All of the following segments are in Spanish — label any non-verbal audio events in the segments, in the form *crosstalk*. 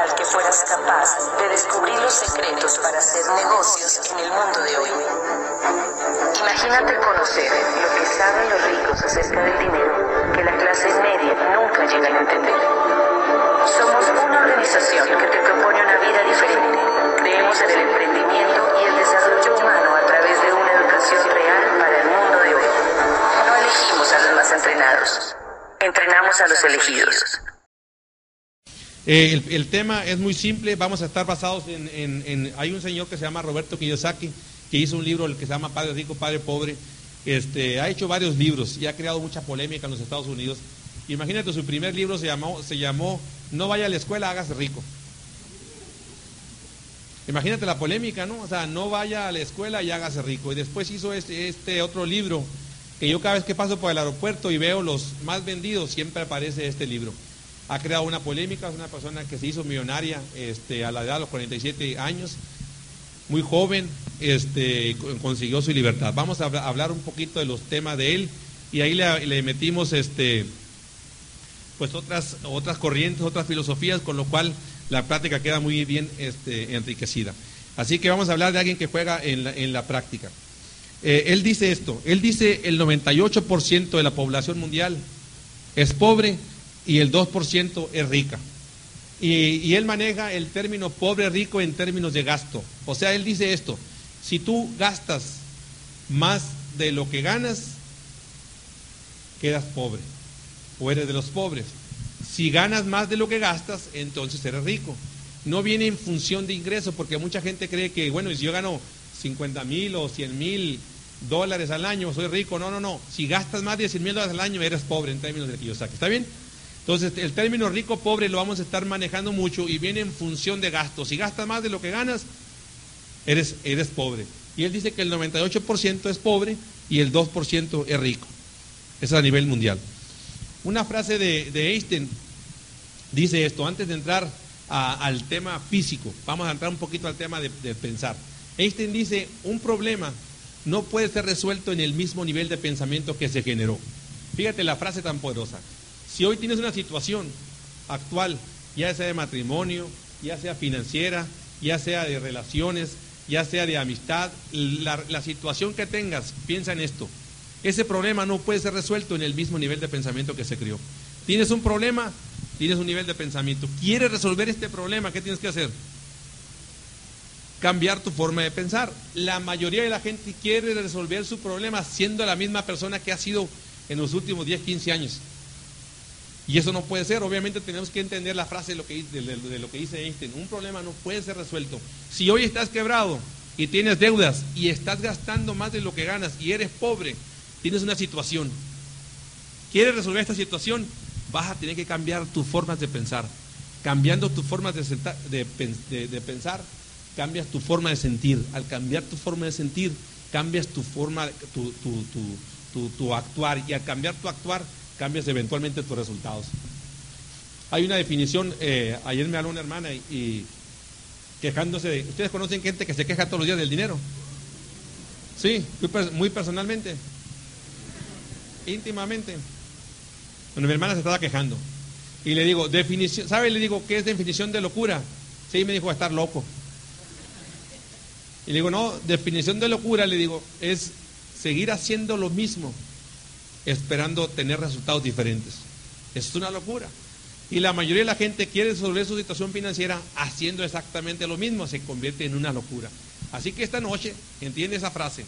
tal que fueras capaz de descubrir los secretos para hacer negocios en el mundo de hoy. Imagínate conocer lo que saben los ricos acerca del dinero que la clase media nunca llega a entender. Somos una organización que te propone una vida diferente. Creemos en el emprendimiento y el desarrollo humano a través de una educación real para el mundo de hoy. No elegimos a los más entrenados, entrenamos a los elegidos. Eh, el, tema es muy simple, vamos a estar basados en, Hay un señor que se llama Roberto Kiyosaki, que hizo un libro el que se llama Padre Rico, Padre Pobre. Este, ha hecho varios libros y ha creado mucha polémica en los Estados Unidos. Imagínate, su primer libro se llamó, se llamó No vaya a la escuela, hágase rico. Imagínate la polémica, ¿no? O sea, no vaya a la escuela y hágase rico. Y después hizo este, este otro libro, que yo cada vez que paso por el aeropuerto y veo los más vendidos, siempre aparece este libro ha creado una polémica, es una persona que se hizo millonaria este, a la edad de los 47 años, muy joven, este, consiguió su libertad. Vamos a hablar un poquito de los temas de él y ahí le, metimos este, pues otras, otras corrientes, otras filosofías, con lo cual la práctica queda muy bien enriquecida. Así que vamos a hablar de alguien que juega en la, práctica. Eh, él dice esto, él dice el 98% de la población mundial es pobre y el 2% es rica. Y, él maneja el término pobre rico en términos de gasto. O sea, él dice esto, si tú gastas más de lo que ganas, quedas pobre o eres de los pobres. Si ganas más de lo que gastas, entonces eres rico. No viene en función de ingreso, porque mucha gente cree que, bueno, si yo gano 50 mil o 100 mil dólares al año, soy rico. No, no, no. Si gastas más de 100 mil dólares al año, eres pobre en términos de que yo saque. ¿Está bien? Entonces, el término rico-pobre lo vamos a estar manejando mucho y viene en función de gastos. Si gastas más de lo que ganas, eres, eres pobre. Y él dice que el 98% es pobre y el 2% es rico. Eso es a nivel mundial. Una frase de, Einstein dice esto, antes de entrar al tema físico, vamos a entrar un poquito al tema de, de pensar. Einstein dice, un problema no puede ser resuelto en el mismo nivel de pensamiento que se generó. Fíjate la frase tan poderosa. Si hoy tienes una situación actual, ya sea de matrimonio, ya sea financiera, ya sea de relaciones, ya sea de amistad, la, situación que tengas, piensa en esto. Ese problema no puede ser resuelto en el mismo nivel de pensamiento que se creó. Tienes un problema, tienes un nivel de pensamiento. ¿Quieres resolver este problema? ¿Qué tienes que hacer? Cambiar tu forma de pensar. La mayoría de la gente quiere resolver su problema siendo la misma persona que ha sido en los últimos 10, 15 años. Y eso no puede ser. Obviamente tenemos que entender la frase de lo, que, dice Einstein. Un problema no puede ser resuelto. Si hoy estás quebrado y tienes deudas y estás gastando más de lo que ganas y eres pobre, tienes una situación. ¿Quieres resolver esta situación? Vas a tener que cambiar tus formas de pensar. Cambiando tus formas de, de pensar, cambias tu forma de sentir. Al cambiar tu forma de sentir, cambias tu forma, tu, tu, tu actuar. Y al cambiar tu actuar, cambias eventualmente tus resultados. Hay una definición, eh, ayer me habló una hermana y, quejándose de... ¿Ustedes conocen gente que se queja todos los días del dinero? Sí, muy, personalmente, íntimamente. Bueno, mi hermana se estaba quejando. Y le digo, definición, ¿sabe? Le digo, ¿qué es definición de locura? Sí, me dijo, estar loco. Y le digo, no, definición de locura, le digo, es seguir haciendo lo mismo esperando tener resultados diferentes. es una locura. Y la mayoría de la gente quiere resolver su situación financiera haciendo exactamente lo mismo, se convierte en una locura. Así que esta noche, entiende esa frase,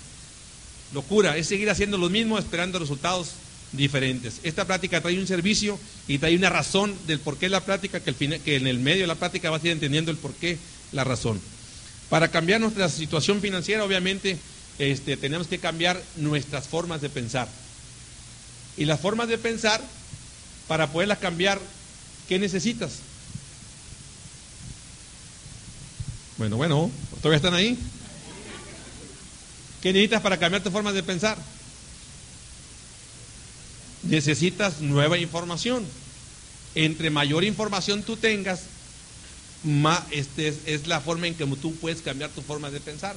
locura es seguir haciendo lo mismo esperando resultados diferentes. Esta práctica trae un servicio y trae una razón del por qué la práctica, que, que en el medio de la práctica vas a ir entendiendo el por qué, la razón. Para cambiar nuestra situación financiera, obviamente, este, tenemos que cambiar nuestras formas de pensar y las formas de pensar para poderlas cambiar, ¿qué necesitas? Bueno, bueno, ¿todavía están ahí? ¿Qué necesitas para cambiar tus formas de pensar? Necesitas nueva información. Entre mayor información tú tengas, más este es, es la forma en que tú puedes cambiar tu forma de pensar.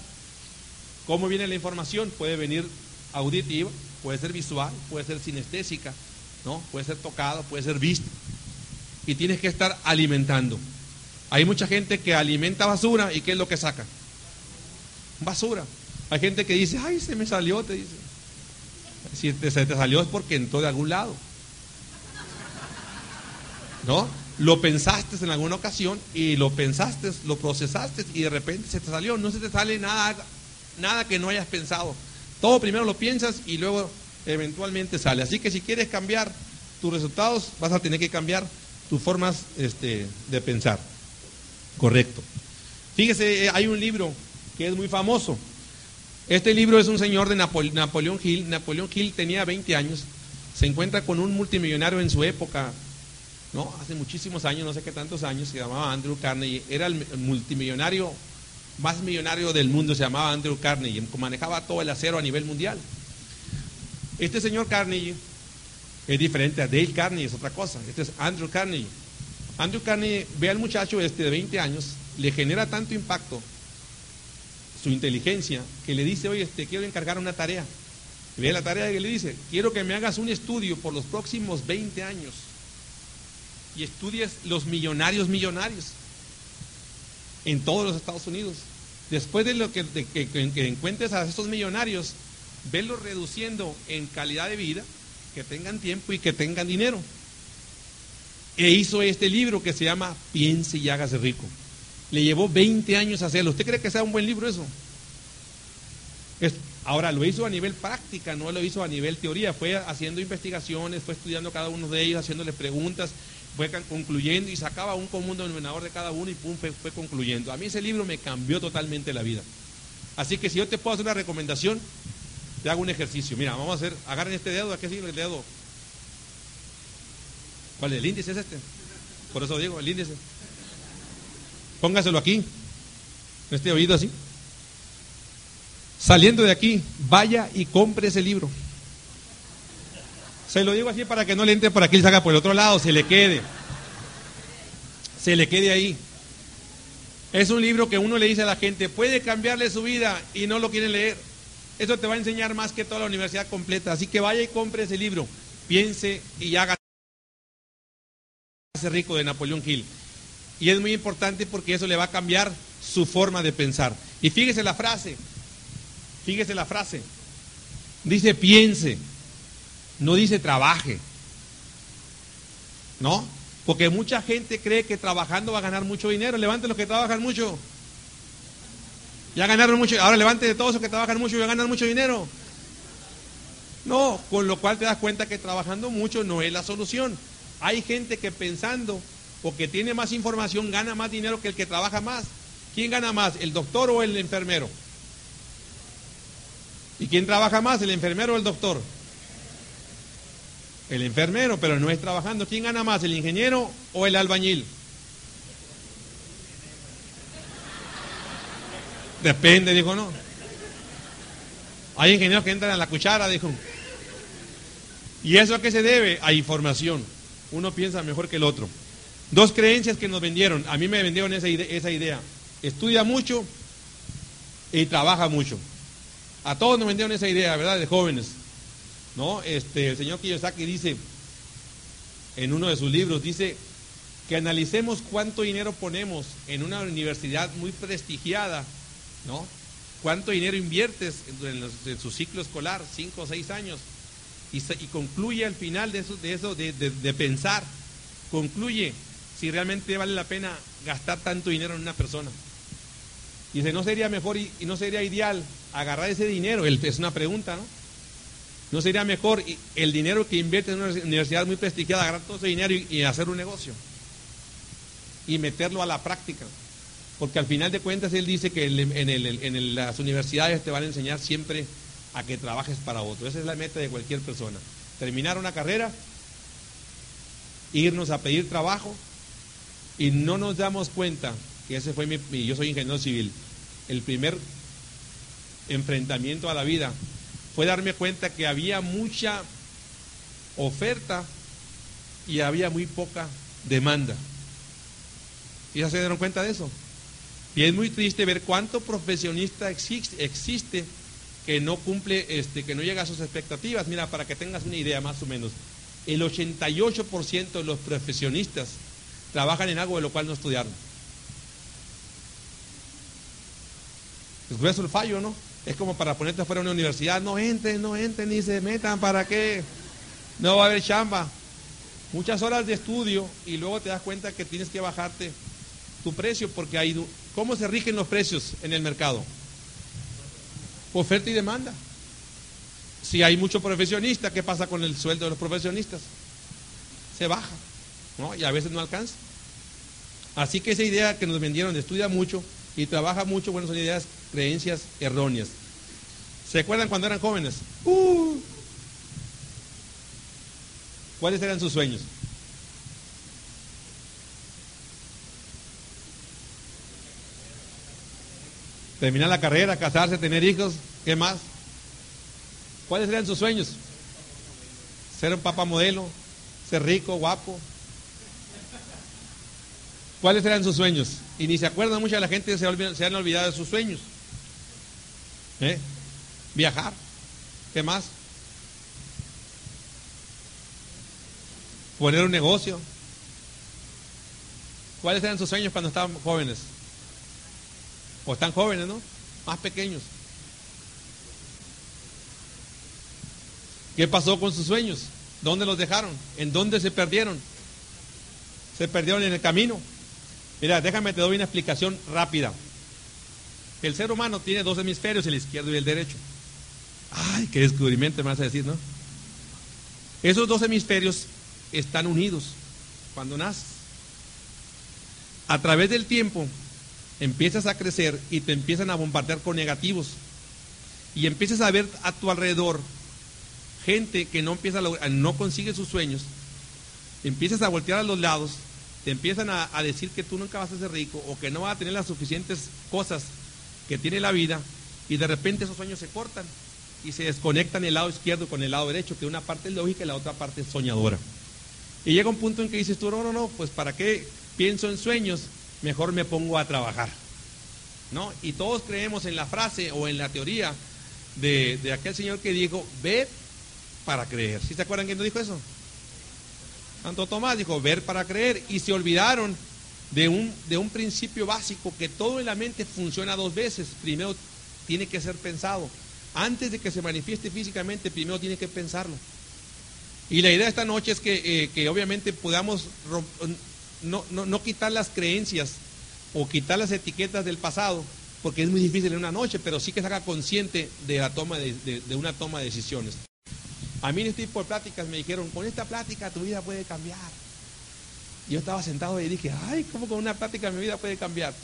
¿Cómo viene la información? Puede venir auditiva, puede ser visual, puede ser sinestésica, ¿no? Puede ser tocado, puede ser visto. Y tienes que estar alimentando. Hay mucha gente que alimenta basura y ¿qué es lo que saca? Basura. Hay gente que dice, ay, se me salió, te dice. Si se te salió es porque entró de algún lado. ¿No? Lo pensaste en alguna ocasión y lo pensaste, lo procesaste y de repente se te salió. No se te sale nada, nada que no hayas pensado. Todo primero lo piensas y luego eventualmente sale. Así que si quieres cambiar tus resultados, vas a tener que cambiar tus formas este, de pensar. Correcto. Fíjese, eh, hay un libro que es muy famoso. Este libro es un señor de Napoleón Hill. Napoleón Hill tenía 20 años. Se encuentra con un multimillonario en su época, ¿no? Hace muchísimos años, no sé qué tantos años, se llamaba Andrew Carnegie. Era el multimillonario más millonario del mundo, se llamaba Andrew Carnegie. Manejaba todo el acero a nivel mundial. Este señor Carnegie es diferente a Dale Carnegie, es otra cosa. Este es Andrew Carnegie. Andrew Carnegie ve al muchacho este de 20 años, le genera tanto impacto su inteligencia que le dice, oye, te quiero encargar una tarea. ve la tarea y le dice, quiero que me hagas un estudio por los próximos 20 años y estudies los millonarios millonarios en todos los Estados Unidos. Después de lo que, encuentres a estos millonarios, verlos reduciendo en calidad de vida, que tengan tiempo y que tengan dinero. E hizo este libro que se llama Piense y hágase rico. Le llevó 20 años hacerlo. ¿Usted cree que sea un buen libro eso? ahora, lo hizo a nivel práctica, no lo hizo a nivel teoría. Fue haciendo investigaciones, fue estudiando cada uno de ellos, haciéndole preguntas, fue concluyendo y sacaba un común denominador de cada uno y pum, fue, fue concluyendo. A mí ese libro me cambió totalmente la vida. Así que si yo te puedo hacer una recomendación, te hago un ejercicio. Mira, vamos a hacer, agarren este dedo, ¿a qué sirve el dedo? ¿Cuál es? El índice es este. Por eso digo, el índice. Póngaselo aquí, en este oído así. Saliendo de aquí, vaya y compre ese libro. Se lo digo así para que no le entre por aquí y salga por el otro lado, se le quede. Se le quede ahí. Es un libro que uno le dice a la gente, puede cambiarle su vida y no lo quieren leer. Eso te va a enseñar más que toda la universidad completa. Así que vaya y compre ese libro. Piense y haga rico de Napoleón Hill. Y es muy importante porque eso le va a cambiar su forma de pensar. Y fíjese la frase. Fíjese la frase. Dice piense. No dice trabaje. ¿No? Porque mucha gente cree que trabajando va a ganar mucho dinero. Levante los que trabajan mucho. Ya ganaron mucho, ahora levante de todos los que trabajan mucho y a ganar mucho dinero. No, con lo cual te das cuenta que trabajando mucho no es la solución. Hay gente que pensando o que tiene más información gana más dinero que el que trabaja más. ¿Quién gana más, el doctor o el enfermero? ¿Y quién trabaja más, el enfermero o el doctor? El enfermero, pero no es trabajando. ¿Quién gana más, el ingeniero o el albañil? Depende, dijo, no. Hay ingenieros que entran a la cuchara, dijo. ¿Y eso a qué se debe? A información. Uno piensa mejor que el otro. Dos creencias que nos vendieron. A mí me vendieron esa. Esa idea. Estudia mucho y trabaja mucho. A todos nos vendieron esa idea, ¿verdad? De jóvenes. ¿No? Este, el señor Kiyosaki dice en uno de sus libros, dice que analicemos cuánto dinero ponemos en una universidad muy prestigiada ¿no? ¿Cuánto dinero inviertes en, su ciclo escolar? Cinco o seis años. Y, concluye al final de eso, de, eso de, pensar, concluye si realmente vale la pena gastar tanto dinero en una persona. Dice, ¿no sería mejor y, no sería ideal agarrar ese dinero? es una pregunta, ¿no? ¿No sería mejor el dinero que invierte en una universidad muy prestigiada, agarrar todo ese dinero y hacer un negocio? Y meterlo a la práctica. Porque al final de cuentas él dice que en, las universidades te van a enseñar siempre a que trabajes para otro. Esa es la meta de cualquier persona. Terminar una carrera, irnos a pedir trabajo y no nos damos cuenta que ese fue mi, yo soy ingeniero civil, el primer enfrentamiento a la vida fue darme cuenta que había mucha oferta y había muy poca demanda. ¿Y ya se dieron cuenta de eso? Y es muy triste ver cuánto profesionista existe que no cumple, este, que no llega a sus expectativas. Mira, para que tengas una idea más o menos, el 88% de los profesionistas trabajan en algo de lo cual no estudiaron. Pues, pues, es grueso el fallo, ¿no? Es como para ponerte afuera de una universidad. No entren, no entren, ni se metan, ¿para qué? No va a haber chamba. Muchas horas de estudio y luego te das cuenta que tienes que bajarte tu precio porque hay... ¿Cómo se rigen los precios en el mercado? Oferta y demanda. Si hay mucho profesionista, ¿qué pasa con el sueldo de los profesionistas? Se baja, ¿no? Y a veces no alcanza. Así que esa idea que nos vendieron de estudia mucho y trabaja mucho, bueno, son ideas, creencias erróneas. ¿Se acuerdan cuando eran jóvenes? Uh. ¿Cuáles eran sus sueños? Terminar la carrera, casarse, tener hijos, ¿qué más? ¿Cuáles eran sus sueños? Ser un papa modelo, ser rico, guapo. ¿Cuáles eran sus sueños? Y ni se acuerdan mucha de la gente, se, se han olvidado de sus sueños. ¿Eh? Viajar. ¿Qué más? Poner un negocio. ¿Cuáles eran sus sueños cuando estaban jóvenes? O están jóvenes, ¿no? Más pequeños. ¿Qué pasó con sus sueños? ¿Dónde los dejaron? ¿En dónde se perdieron? Se perdieron en el camino. Mira, déjame te doy una explicación rápida. El ser humano tiene dos hemisferios, el izquierdo y el derecho. Ay, qué descubrimiento me vas a decir, ¿no? Esos dos hemisferios están unidos cuando naces. A través del tiempo empiezas a crecer y te empiezan a bombardear con negativos. Y empiezas a ver a tu alrededor gente que no empieza a no consigue sus sueños, empiezas a voltear a los lados, te empiezan a, decir que tú nunca vas a ser rico o que no vas a tener las suficientes cosas que tiene la vida y de repente esos sueños se cortan y se desconectan el lado izquierdo con el lado derecho, que una parte es lógica y la otra parte es soñadora. Y llega un punto en que dices tú, no, no, no, pues para qué pienso en sueños, mejor me pongo a trabajar. ¿No? Y todos creemos en la frase o en la teoría de, de aquel señor que dijo, ve para creer. ¿Sí se acuerdan quién dijo eso? Santo Tomás dijo, ver para creer. Y se olvidaron de un, de un principio básico que todo en la mente funciona dos veces. Primero tiene que ser pensado. Antes de que se manifieste físicamente, primero tiene que pensarlo. Y la idea de esta noche es que, eh, obviamente podamos no, no, quitar las creencias o quitar las etiquetas del pasado, porque es muy difícil en una noche, pero sí que se haga consciente de la toma de una toma de decisiones. A mí en este tipo de pláticas me dijeron, con esta plática tu vida puede cambiar. Yo estaba sentado y dije, ay, ¿cómo con una plática mi vida puede cambiar?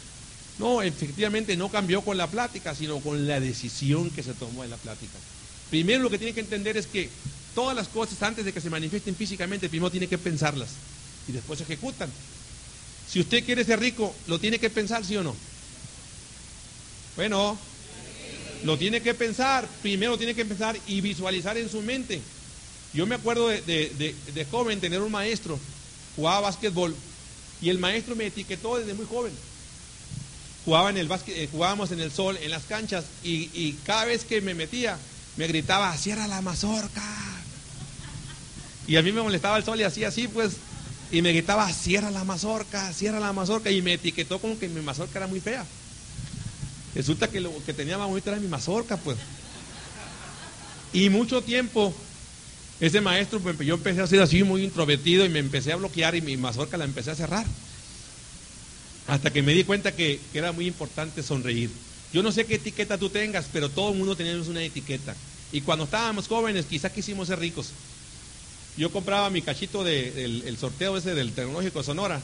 No, efectivamente no cambió con la plática, sino con la decisión que se tomó en la plática. Primero lo que tiene que entender es que todas las cosas antes de que se manifiesten físicamente, primero tiene que pensarlas y después se ejecutan. Si usted quiere ser rico, lo tiene que pensar, ¿sí o no? Bueno, lo tiene que pensar, primero tiene que pensar y visualizar en su mente. Yo me acuerdo de, joven tener un maestro, jugaba básquetbol, y el maestro me etiquetó desde muy joven. Jugaba en el eh, jugábamos en el sol, en las canchas, y, cada vez que me metía, me gritaba, cierra la mazorca. Y a mí me molestaba el sol y hacía así, pues, y me gritaba, cierra la mazorca, cierra la mazorca, y me etiquetó como que mi mazorca era muy fea. Resulta que lo que tenía más bonito era mi mazorca, pues. Y mucho tiempo, ese maestro, pues, yo empecé a ser así muy introvertido y me empecé a bloquear y mi mazorca la empecé a cerrar. Hasta que me di cuenta que, era muy importante sonreír. Yo no sé qué etiqueta tú tengas, pero todo el mundo tenemos una etiqueta. Y cuando estábamos jóvenes, quizás quisimos ser ricos. Yo compraba mi cachito del el sorteo ese del Tecnológico Sonora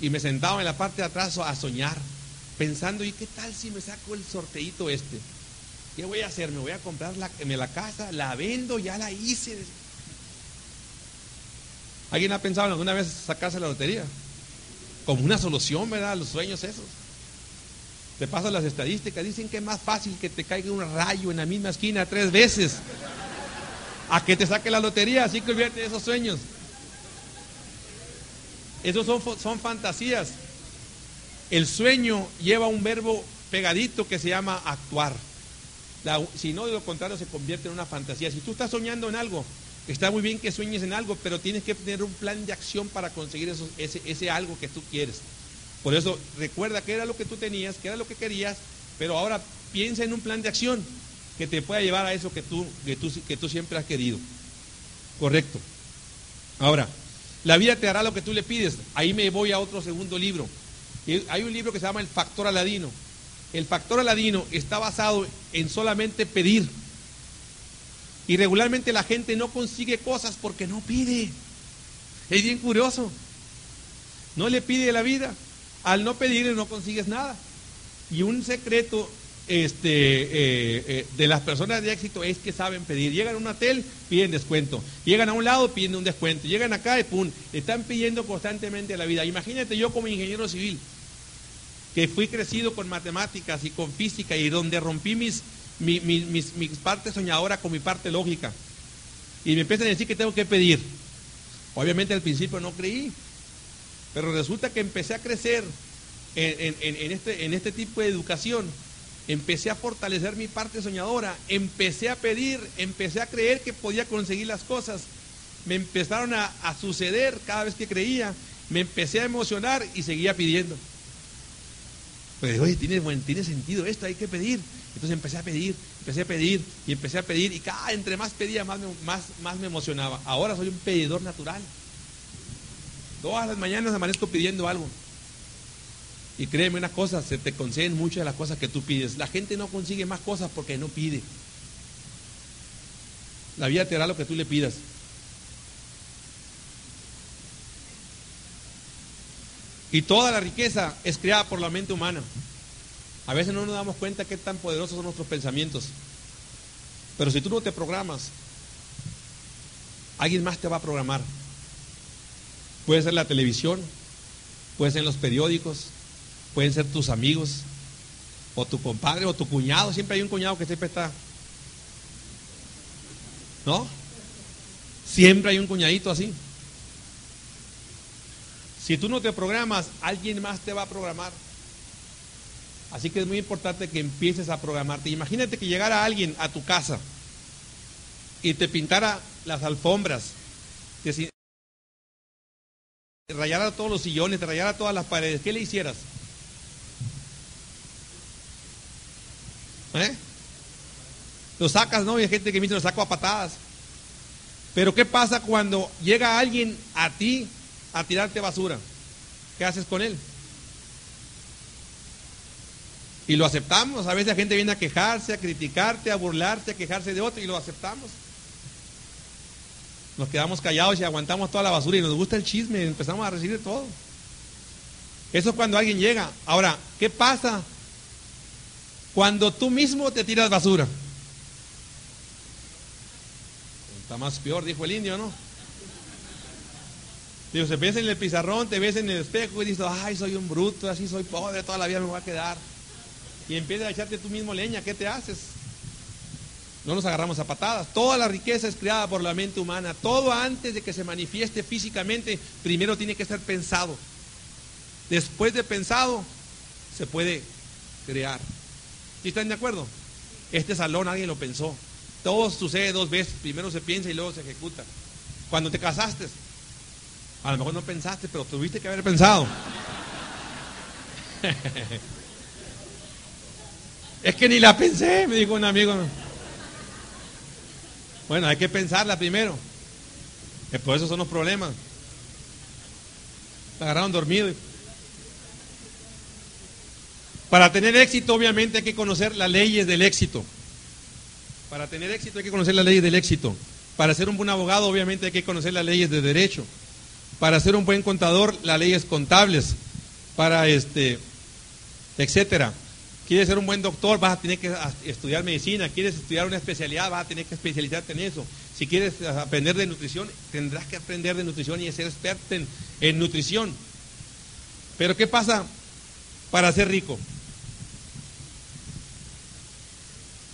y me sentaba en la parte de atrás a soñar pensando, ¿y qué tal si me saco el sorteito este? ¿Qué voy a hacer? ¿Me voy a comprar la, la casa? ¿La vendo? Ya la hice. ¿Alguien ha pensado alguna vez sacarse la lotería? Como una solución, ¿verdad? Los sueños esos. Te pasan las estadísticas, dicen que es más fácil que te caiga un rayo en la misma esquina tres veces a que te saque la lotería, así que olvídate esos sueños. Esos son, son fantasías. El sueño lleva un verbo pegadito que se llama actuar. si no, de lo contrario, se convierte en una fantasía. Si tú estás soñando en algo, está muy bien que sueñes en algo, pero tienes que tener un plan de acción para conseguir ese, ese algo que tú quieres. Por eso, recuerda qué era lo que tú tenías, qué era lo que querías, Pero ahora piensa en un plan de acción que te pueda llevar a eso que tú, que tú, que tú siempre has querido. Correcto. Ahora, la vida te hará lo que tú le pides. Ahí me voy a otro segundo libro. Hay un libro que se llama El Factor Aladino. El Factor Aladino está basado en solamente pedir. Y regularmente la gente no consigue cosas porque no pide. Es bien curioso. No le pide la vida. Al no pedir no consigues nada. Y un secreto este, eh, eh, de las personas de éxito es que saben pedir. Llegan a un hotel, piden descuento. Llegan a un lado, piden un descuento. Llegan acá y pum, están pidiendo constantemente la vida. Imagínate yo como ingeniero civil, que fui crecido con matemáticas y con física y donde rompí mis, mis, mis, mis partes soñadoras con mi parte lógica. Y me empiezan a decir que tengo que pedir. Obviamente al principio no creí, pero resulta que empecé a crecer en, en, este, en este tipo de educación empecé a fortalecer mi parte soñadora, empecé a pedir, empecé a creer que podía conseguir las cosas, me empezaron a, suceder cada vez que creía, me empecé a emocionar y seguía pidiendo. Pues oye, tiene, tiene sentido esto, hay que pedir. Entonces empecé a pedir, empecé a pedir y empecé a pedir y cada entre más pedía más más, más me emocionaba. Ahora soy un pedidor natural. Todas las mañanas amanezco pidiendo algo. Y créeme una cosa, se te conceden muchas de las cosas que tú pides. La gente no consigue más cosas porque no pide. La vida te hará lo que tú le pidas. Y toda la riqueza es creada por la mente humana. A veces no nos damos cuenta qué tan poderosos son nuestros pensamientos. Pero si tú no te programas, alguien más te va a programar. Puede ser la televisión, puede ser los periódicos, pueden ser tus amigos, o tu compadre, o tu cuñado. Siempre hay un cuñado que siempre está. ¿No? Siempre hay un cuñadito así. Si tú no te programas, alguien más te va a programar. Así que es muy importante que empieces a programarte. Imagínate que llegara alguien a tu casa y te pintara las alfombras, te rayara todos los sillones, te rayara todas las paredes. ¿Qué le hicieras? ¿Eh? Lo sacas, ¿no? Y hay gente que me dice, lo saco a patadas. Pero ¿qué pasa cuando llega alguien a ti a tirarte basura? ¿Qué haces con él? Y lo aceptamos. A veces la gente viene a quejarse, a criticarte, a burlarse, a quejarse de otro y lo aceptamos. Nos quedamos callados y aguantamos toda la basura y nos gusta el chisme y empezamos a recibir todo. Eso es cuando alguien llega. Ahora, ¿qué pasa cuando tú mismo te tiras basura. Está más peor, dijo el indio, ¿no? Digo, se ves en el pizarrón, te ves en el espejo y dices, ay, soy un bruto, así soy pobre, toda la vida me voy a quedar. Y empiezas a echarte tú mismo leña, ¿qué te haces? No nos agarramos a patadas. Toda la riqueza es creada por la mente humana. Todo antes de que se manifieste físicamente, primero tiene que ser pensado. Después de pensado, se puede crear. ¿Sí están de acuerdo? Este salón alguien lo pensó. Todo sucede dos veces. Primero se piensa y luego se ejecuta. Cuando te casaste, a lo mejor no pensaste, pero tuviste que haber pensado. *laughs* es que ni la pensé, me dijo un amigo. Bueno, hay que pensarla primero. por eso son los problemas. Me agarraron dormido. Para tener éxito, obviamente, hay que conocer las leyes del éxito. Para tener éxito hay que conocer las leyes del éxito. Para ser un buen abogado, obviamente, hay que conocer las leyes de derecho. Para ser un buen contador, las leyes contables. Para este, etcétera. Quieres ser un buen doctor, vas a tener que estudiar medicina. Quieres estudiar una especialidad, vas a tener que especializarte en eso. Si quieres aprender de nutrición, tendrás que aprender de nutrición y ser experto en, en nutrición. Pero ¿qué pasa para ser rico?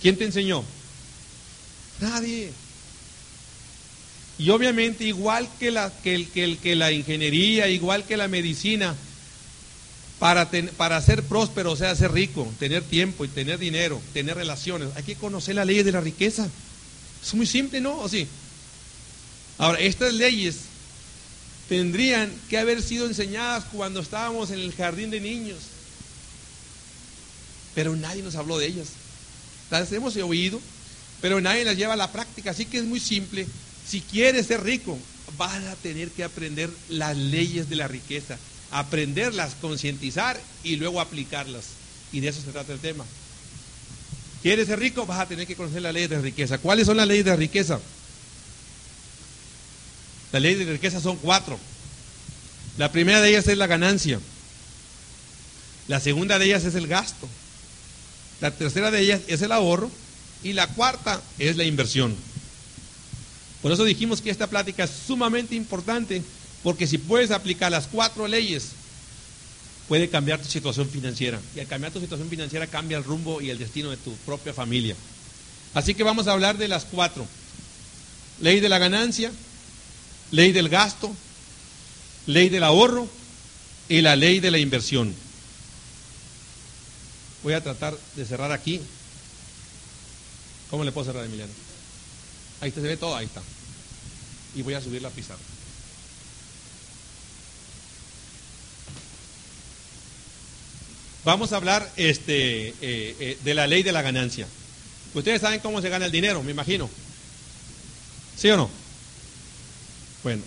¿Quién te enseñó? Nadie. Y obviamente, igual que la, que, que, la ingeniería, igual que la medicina, para, para ser próspero, o sea, ser rico, tener tiempo y tener dinero, tener relaciones, hay que conocer las leyes de la riqueza. Es muy simple, ¿no? ¿O sí? Ahora, estas leyes tendrían que haber sido enseñadas cuando estábamos en el jardín de niños. pero nadie nos habló de ellas. Las hemos oído, pero nadie las lleva a la práctica. Así que es muy simple. Si quieres ser rico, vas a tener que aprender las leyes de la riqueza, aprenderlas, concientizar y luego aplicarlas. Y de eso se trata el tema. ¿Quieres ser rico? Vas a tener que conocer las leyes de riqueza. ¿Cuáles son las leyes de riqueza? Las leyes de riqueza son cuatro. La primera de ellas es la ganancia. La segunda de ellas es el gasto. La tercera de ellas es el ahorro. Y la cuarta es la inversión. Por eso dijimos que esta plática es sumamente importante, porque si puedes aplicar las cuatro leyes, puede cambiar tu situación financiera. Y al cambiar tu situación financiera cambia el rumbo y el destino de tu propia familia. Así que vamos a hablar de las cuatro. Ley de la ganancia, ley del gasto, ley del ahorro y la ley de la inversión. Voy a tratar de cerrar aquí. ¿Cómo le puedo cerrar, Emiliano? Ahí se ve todo, ahí está. Y voy a subir la pizarra. Vamos a hablar este, eh, eh, de la ley de la ganancia. Ustedes saben cómo se gana el dinero, me imagino. ¿Sí o no? Bueno,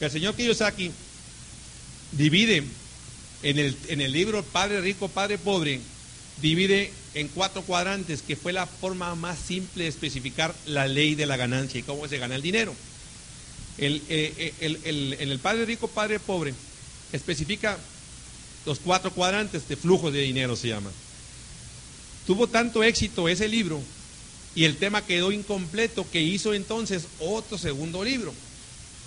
el señor Kiyosaki divide en el, en el libro Padre Rico, Padre Pobre, divide en cuatro cuadrantes, que fue la forma más simple de especificar la ley de la ganancia y cómo se gana el dinero. El, eh, eh, en el Padre Rico, Padre Pobre, especifica los cuatro cuadrantes de flujo de dinero, se llama. Tuvo tanto éxito ese libro y el tema quedó incompleto que hizo entonces otro segundo libro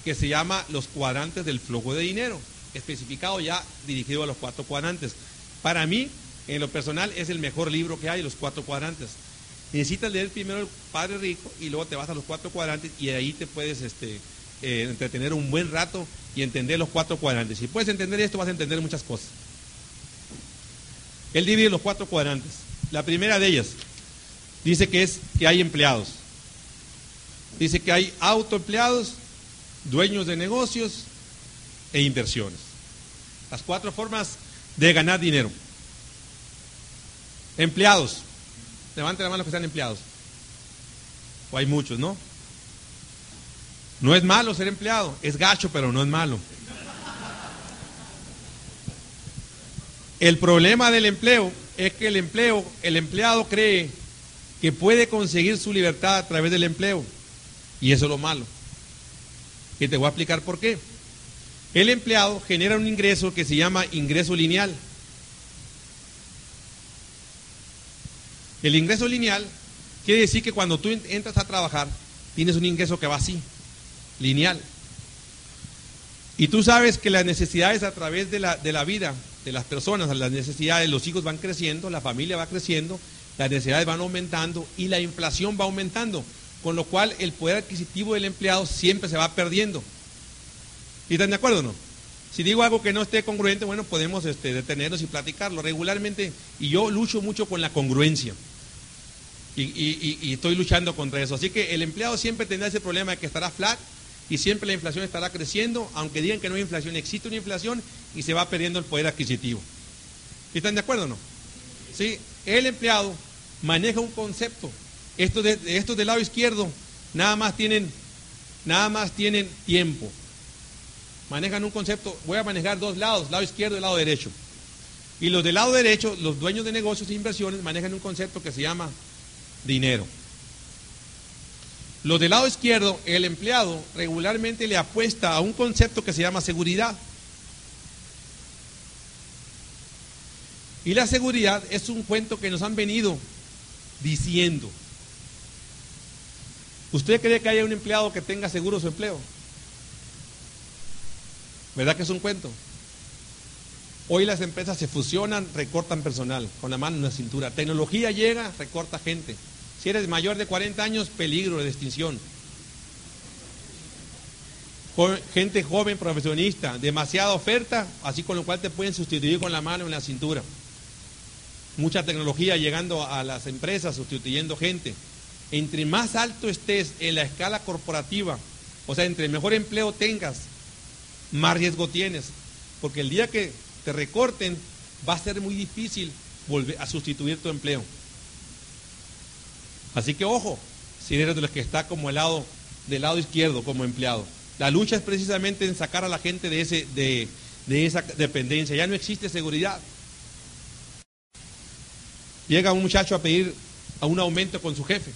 que se llama Los cuadrantes del flujo de dinero, especificado ya dirigido a los cuatro cuadrantes. Para mí, en lo personal es el mejor libro que hay, los cuatro cuadrantes. Necesitas leer primero el Padre Rico y luego te vas a los cuatro cuadrantes y ahí te puedes este, eh, entretener un buen rato y entender los cuatro cuadrantes. Si puedes entender esto, vas a entender muchas cosas. Él divide los cuatro cuadrantes. La primera de ellas dice que es que hay empleados. Dice que hay autoempleados, dueños de negocios e inversiones. Las cuatro formas de ganar dinero. Empleados. Levanten la mano que sean empleados. O hay muchos, ¿no? No es malo ser empleado, es gacho, pero no es malo. El problema del empleo es que el empleo, el empleado cree que puede conseguir su libertad a través del empleo. Y eso es lo malo. Y te voy a explicar por qué. El empleado genera un ingreso que se llama ingreso lineal. El ingreso lineal quiere decir que cuando tú entras a trabajar, tienes un ingreso que va así, lineal. Y tú sabes que las necesidades a través de la, de la vida de las personas, las necesidades, los hijos van creciendo, la familia va creciendo, las necesidades van aumentando y la inflación va aumentando, con lo cual el poder adquisitivo del empleado siempre se va perdiendo. ¿Y están de acuerdo o no? Si digo algo que no esté congruente, bueno, podemos este, detenernos y platicarlo regularmente. Y yo lucho mucho con la congruencia. Y, estoy luchando contra eso. Así que el empleado siempre tendrá ese problema de que estará flat y siempre la inflación estará creciendo, aunque digan que no hay inflación, existe una inflación y se va perdiendo el poder adquisitivo. ¿Están de acuerdo o no? Sí, el empleado maneja un concepto. Estos, de, estos del lado izquierdo nada más tienen, nada más tienen tiempo manejan un concepto, voy a manejar dos lados, lado izquierdo y lado derecho. Y los del lado derecho, los dueños de negocios e inversiones, manejan un concepto que se llama dinero. Los del lado izquierdo, el empleado regularmente le apuesta a un concepto que se llama seguridad. Y la seguridad es un cuento que nos han venido diciendo. ¿Usted cree que haya un empleado que tenga seguro su empleo? ¿Verdad que es un cuento? Hoy las empresas se fusionan, recortan personal con la mano en la cintura. Tecnología llega, recorta gente. Si eres mayor de 40 años, peligro de extinción. Gente joven, profesionista, demasiada oferta, así con lo cual te pueden sustituir con la mano en la cintura. Mucha tecnología llegando a las empresas, sustituyendo gente. Entre más alto estés en la escala corporativa, o sea, entre mejor empleo tengas, más riesgo tienes. Porque el día que te recorten va a ser muy difícil volver a sustituir tu empleo. Así que ojo, si eres de los que está como el lado del lado izquierdo como empleado. La lucha es precisamente en sacar a la gente de ese de, de esa dependencia. Ya no existe seguridad. Llega un muchacho a pedir a un aumento con su jefe.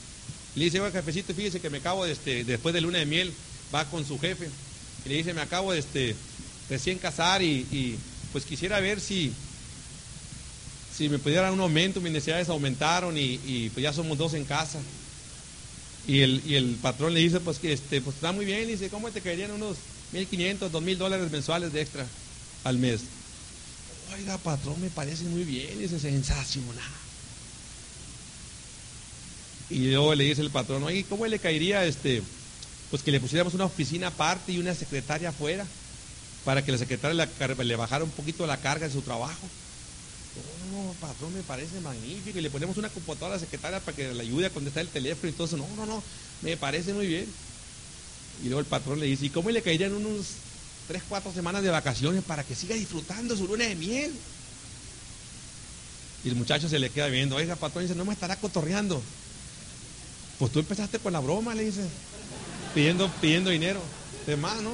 Le dice, oye, jefecito, fíjese que me acabo de, este, después de luna de miel, va con su jefe. Y le dice, me acabo de este, recién casar y, pues quisiera ver si, si me pudiera dar un aumento, mis necesidades aumentaron y, pues ya somos dos en casa. Y el, y el patrón le dice, pues que este, pues está muy bien, y dice, ¿cómo te caerían unos 1.500, 2.000 dólares mensuales de extra al mes? Oiga, patrón, me parece muy bien, es sensacional. Y luego le dice el patrón, oye, ¿cómo le caería este? Pues que le pusiéramos una oficina aparte y una secretaria afuera, para que la secretaria le, bajara un poquito la carga de su trabajo. No, patrón, me parece magnífico. Y le ponemos una computadora a la secretaria para que le ayude a contestar el teléfono y todo eso. No, no, no, me parece muy bien. Y luego el patrón le dice, ¿y cómo le caerían unos tres, cuatro semanas de vacaciones para que siga disfrutando su luna de miel? Y el muchacho se le queda viendo, oiga, patrón, dice, no me estará cotorreando. Pues tú empezaste con la broma, le dice, pidiendo, pidiendo dinero. De más, ¿no?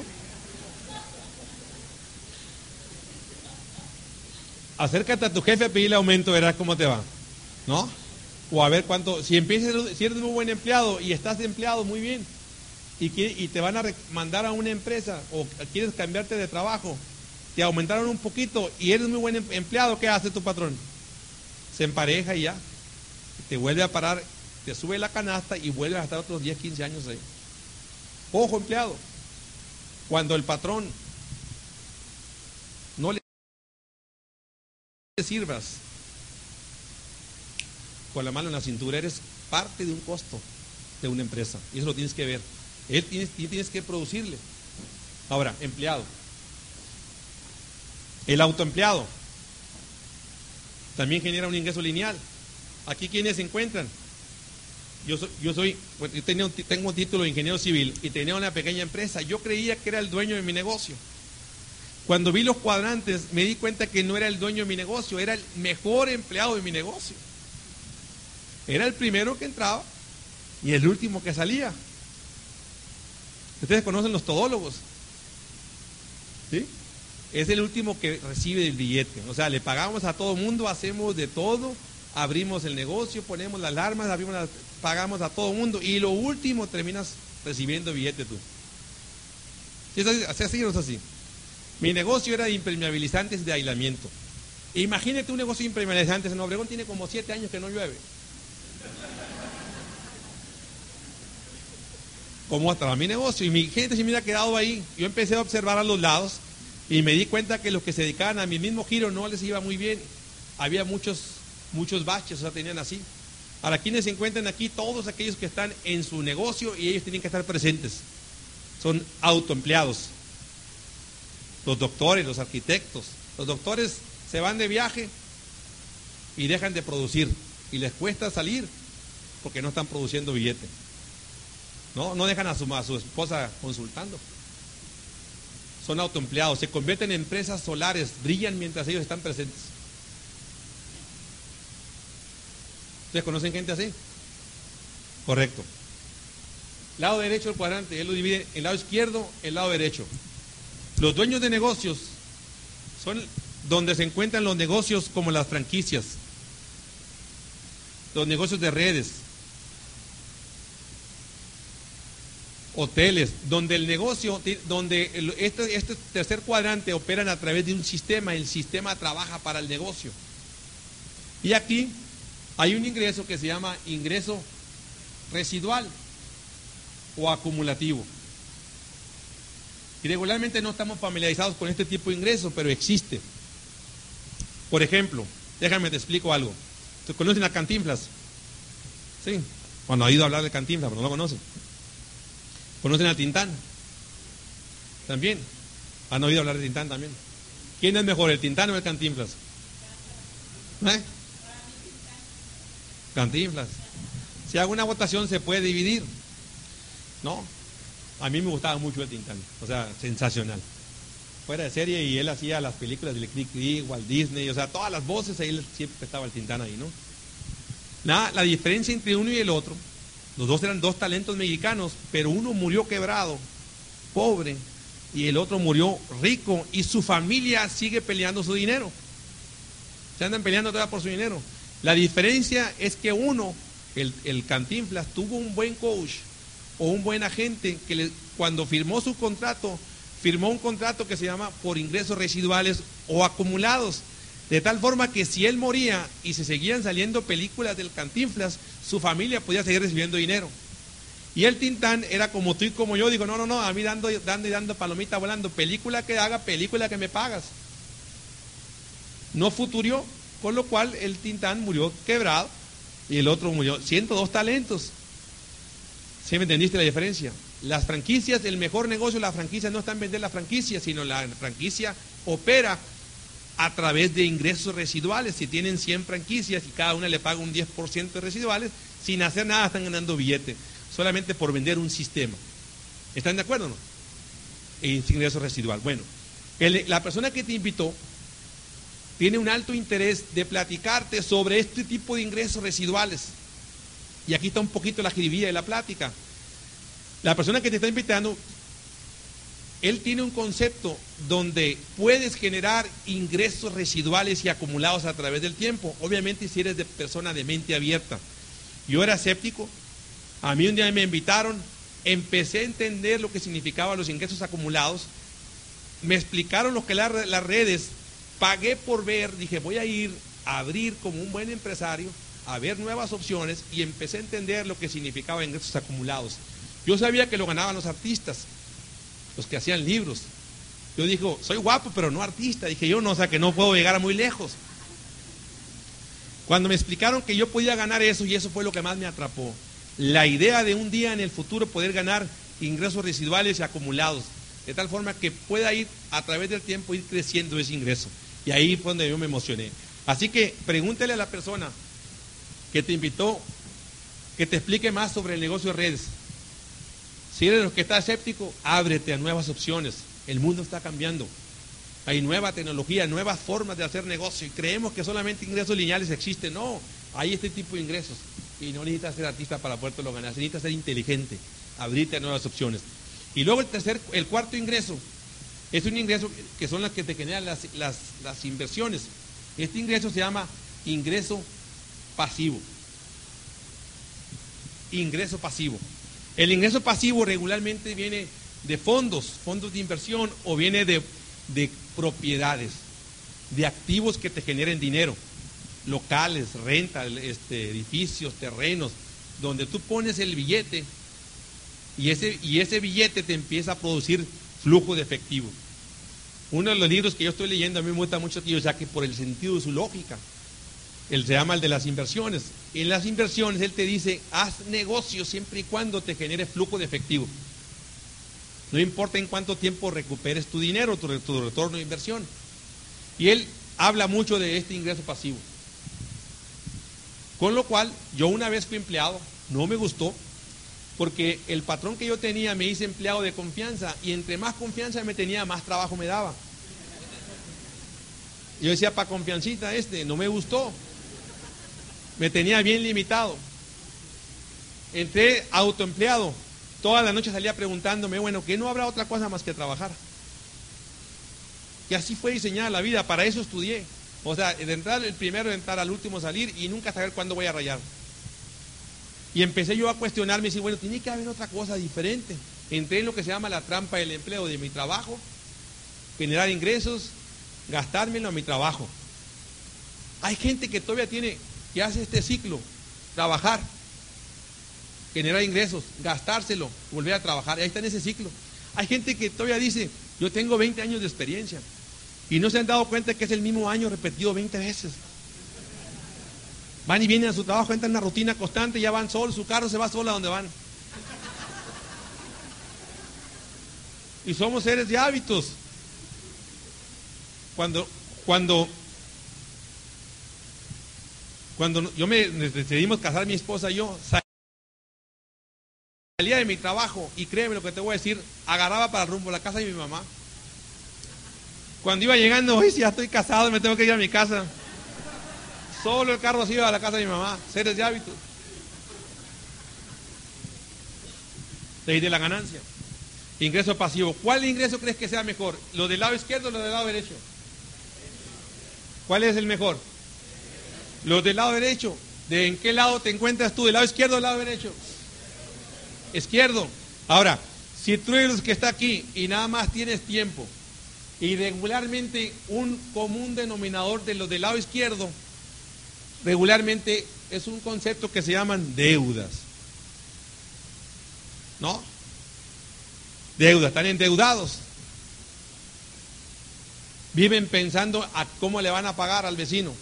Acércate a tu jefe a pedirle aumento, verás cómo te va. ¿No? O a ver cuánto. Si empiezas, si eres un buen empleado y estás empleado muy bien, y, y te van a mandar a una empresa o quieres cambiarte de trabajo, te aumentaron un poquito y eres muy buen em-, empleado, ¿qué hace tu patrón? Se empareja y ya. Te vuelve a parar te sube la canasta y vuelves a estar otros 10, 15 años ahí. Ojo, empleado, cuando el patrón no le sirvas con la mano en la cintura, eres parte de un costo de una empresa. Y eso lo tienes que ver. Él tienes, tienes que producirle. Ahora, empleado. El autoempleado también genera un ingreso lineal. Aquí quienes se encuentran yo soy, yo soy tenía tengo un título de ingeniero civil y tenía una pequeña empresa. Yo creía que era el dueño de mi negocio. Cuando vi los cuadrantes me di cuenta que no era el dueño de mi negocio, era el mejor empleado de mi negocio. Era el primero que entraba y el último que salía. Ustedes conocen los todólogos. ¿Sí? Es el último que recibe el billete. O sea, le pagamos a todo mundo, hacemos de todo abrimos el negocio, ponemos las alarmas, abrimos pagamos a todo mundo y lo último terminas recibiendo billete tú. ¿Sí es así, o es así? Mi negocio era de impermeabilizantes de aislamiento. Imagínate un negocio de impermeabilizantes. En Obregón tiene como siete años que no llueve. ¿Cómo estaba mi negocio? Y mi gente se me hubiera quedado ahí. Yo empecé a observar a los lados y me di cuenta que los que se dedicaban a mi mismo giro no les iba muy bien. Había muchos muchos baches, o sea, tenían así. Ahora, quienes se encuentran aquí, todos aquellos que están en su negocio y ellos tienen que estar presentes. Son autoempleados. Los doctores, los arquitectos. Los doctores se van de viaje y dejan de producir. Y les cuesta salir porque no están produciendo billete. No, no dejan a su, a su esposa consultando. Son autoempleados, se convierten en empresas solares, brillan mientras ellos están presentes. ¿Ustedes conocen gente así? Correcto. Lado derecho del cuadrante, él lo divide en lado izquierdo, el lado derecho. Los dueños de negocios son donde se encuentran los negocios como las franquicias, los negocios de redes, hoteles, donde el negocio, donde este, este tercer cuadrante operan a través de un sistema, el sistema trabaja para el negocio. Y aquí hay un ingreso que se llama ingreso residual o acumulativo. Y regularmente no estamos familiarizados con este tipo de ingreso, pero existe. Por ejemplo, déjame te explico algo. ¿Te conocen a Cantinflas? Sí. Cuando ha ido a hablar de Cantinflas, pero no lo conocen. ¿Conocen a Tintán? También. Han oído hablar de Tintán también. ¿Quién es mejor, el Tintán o el Cantinflas? ¿Eh? Cantinflas. Si hago una votación se puede dividir. ¿No? A mí me gustaba mucho el Tintán. O sea, sensacional. fuera de serie y él hacía las películas de Click Click, Walt Disney, o sea, todas las voces, ahí siempre estaba el Tintán ahí, ¿no? Nada, la diferencia entre uno y el otro, los dos eran dos talentos mexicanos, pero uno murió quebrado, pobre, y el otro murió rico, y su familia sigue peleando su dinero. Se andan peleando todavía por su dinero. La diferencia es que uno, el, el Cantinflas, tuvo un buen coach o un buen agente que le, cuando firmó su contrato, firmó un contrato que se llama por ingresos residuales o acumulados. De tal forma que si él moría y se seguían saliendo películas del Cantinflas, su familia podía seguir recibiendo dinero. Y el Tintán era como tú y como yo, digo, no, no, no, a mí dando, dando y dando palomita volando, película que haga, película que me pagas. No futurió, con lo cual el Tintán murió quebrado y el otro murió. 102 talentos. ¿Sí me entendiste la diferencia? Las franquicias, el mejor negocio de la franquicia no está en vender la franquicia, sino la franquicia opera a través de ingresos residuales. Si tienen 100 franquicias y cada una le paga un 10% de residuales, sin hacer nada están ganando billete, solamente por vender un sistema. ¿Están de acuerdo o no? ingreso residual. Bueno, la persona que te invitó tiene un alto interés de platicarte sobre este tipo de ingresos residuales. Y aquí está un poquito la jiribilla de la plática. La persona que te está invitando él tiene un concepto donde puedes generar ingresos residuales y acumulados a través del tiempo. Obviamente si eres de persona de mente abierta. Yo era escéptico. A mí un día me invitaron, empecé a entender lo que significaban los ingresos acumulados. Me explicaron lo que eran las redes. Pagué por ver, dije, voy a ir a abrir como un buen empresario, a ver nuevas opciones y empecé a entender lo que significaba ingresos acumulados. Yo sabía que lo ganaban los artistas, los que hacían libros. Yo dijo, soy guapo, pero no artista. Dije yo, no, o sea que no puedo llegar a muy lejos. Cuando me explicaron que yo podía ganar eso, y eso fue lo que más me atrapó, la idea de un día en el futuro poder ganar ingresos residuales y acumulados, de tal forma que pueda ir a través del tiempo, ir creciendo ese ingreso. Y ahí fue donde yo me emocioné. Así que pregúntele a la persona que te invitó que te explique más sobre el negocio de redes. Si eres los que está escéptico, ábrete a nuevas opciones. El mundo está cambiando. Hay nueva tecnología, nuevas formas de hacer negocio y creemos que solamente ingresos lineales existen. No, hay este tipo de ingresos. Y no necesitas ser artista para poderlo ganar, necesitas ser inteligente, abrirte a nuevas opciones. Y luego el tercer, el cuarto ingreso, es un ingreso que son las que te generan las, las inversiones. Este ingreso se llama ingreso pasivo. Ingreso pasivo. El ingreso pasivo regularmente viene de fondos, fondos de inversión o viene de, propiedades, de activos que te generen dinero, locales, renta, este, edificios, terrenos, donde tú pones el billete y ese, y ese billete te empieza a producir flujo de efectivo. Uno de los libros que yo estoy leyendo a mí me gusta mucho que yo saque por el sentido de su lógica. Él se llama el de las inversiones. En las inversiones él te dice, haz negocio siempre y cuando te genere flujo de efectivo. No importa en cuánto tiempo recuperes tu dinero, tu, tu retorno de inversión. Y él habla mucho de este ingreso pasivo. Con lo cual, yo una vez fui empleado, no me gustó, porque el patrón que yo tenía me hice empleado de confianza y entre más confianza me tenía, más trabajo me daba. Yo decía, para confiancita este, no me gustó me tenía bien limitado. Entré autoempleado. Toda la noche salía preguntándome, bueno, que no habrá otra cosa más que trabajar. Y así fue diseñada la vida, para eso estudié. O sea, de entrar el primero, de entrar al último, salir y nunca saber cuándo voy a rayar. Y empecé yo a cuestionarme y decir, bueno, tiene que haber otra cosa diferente. Entré en lo que se llama la trampa del empleo de mi trabajo, generar ingresos, gastármelo a mi trabajo. Hay gente que todavía tiene que hace este ciclo, trabajar, generar ingresos, gastárselo, volver a trabajar. Ahí está en ese ciclo. Hay gente que todavía dice, yo tengo 20 años de experiencia y no se han dado cuenta que es el mismo año repetido 20 veces. Van y vienen a su trabajo, entran en una rutina constante, ya van solos, su carro se va solo a donde van. Y somos seres de hábitos. Cuando, cuando cuando yo me decidimos casar mi esposa y yo, salía de mi trabajo y créeme lo que te voy a decir, agarraba para rumbo a la casa de mi mamá. Cuando iba llegando, hoy si ya estoy casado, me tengo que ir a mi casa. Solo el carro se iba a la casa de mi mamá, seres de hábitos. Ley de la ganancia. Ingreso pasivo. ¿Cuál ingreso crees que sea mejor? ¿Lo del lado izquierdo o lo del lado derecho? ¿Cuál es el mejor? Los del lado derecho. ¿De en qué lado te encuentras tú? ¿Del lado izquierdo o del lado derecho? Izquierdo. Ahora, si tú eres que está aquí y nada más tienes tiempo y regularmente un común denominador de los del lado izquierdo, regularmente es un concepto que se llaman deudas. ¿No? Deudas, están endeudados. Viven pensando a cómo le van a pagar al vecino.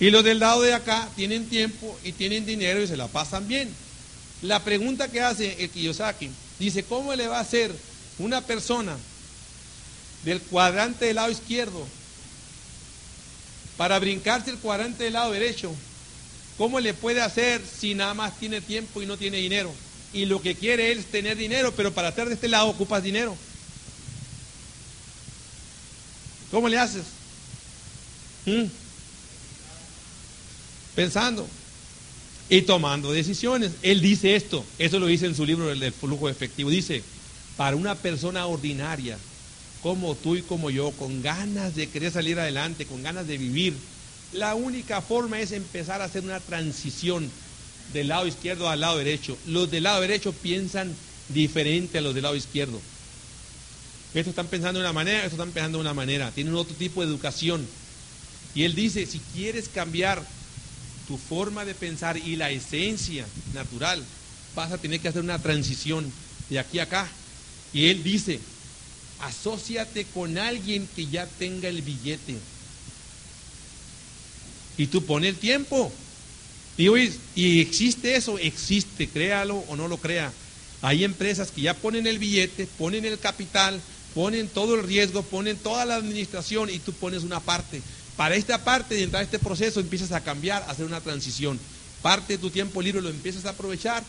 Y los del lado de acá tienen tiempo y tienen dinero y se la pasan bien. La pregunta que hace el Kiyosaki dice, ¿cómo le va a hacer una persona del cuadrante del lado izquierdo para brincarse el cuadrante del lado derecho? ¿Cómo le puede hacer si nada más tiene tiempo y no tiene dinero? Y lo que quiere es tener dinero, pero para estar de este lado ocupas dinero. ¿Cómo le haces? ¿Mm? Pensando y tomando decisiones. Él dice esto, eso lo dice en su libro del flujo efectivo. Dice, para una persona ordinaria, como tú y como yo, con ganas de querer salir adelante, con ganas de vivir, la única forma es empezar a hacer una transición del lado izquierdo al lado derecho. Los del lado derecho piensan diferente a los del lado izquierdo. Estos están pensando de una manera, estos están pensando de una manera, tienen otro tipo de educación. Y él dice, si quieres cambiar tu forma de pensar y la esencia natural, vas a tener que hacer una transición de aquí a acá. Y él dice, asóciate con alguien que ya tenga el billete. Y tú pones el tiempo. Y, y existe eso, existe, créalo o no lo crea. Hay empresas que ya ponen el billete, ponen el capital, ponen todo el riesgo, ponen toda la administración y tú pones una parte. Para esta parte de entrar a este proceso empiezas a cambiar, a hacer una transición. Parte de tu tiempo libre lo empiezas a aprovechar,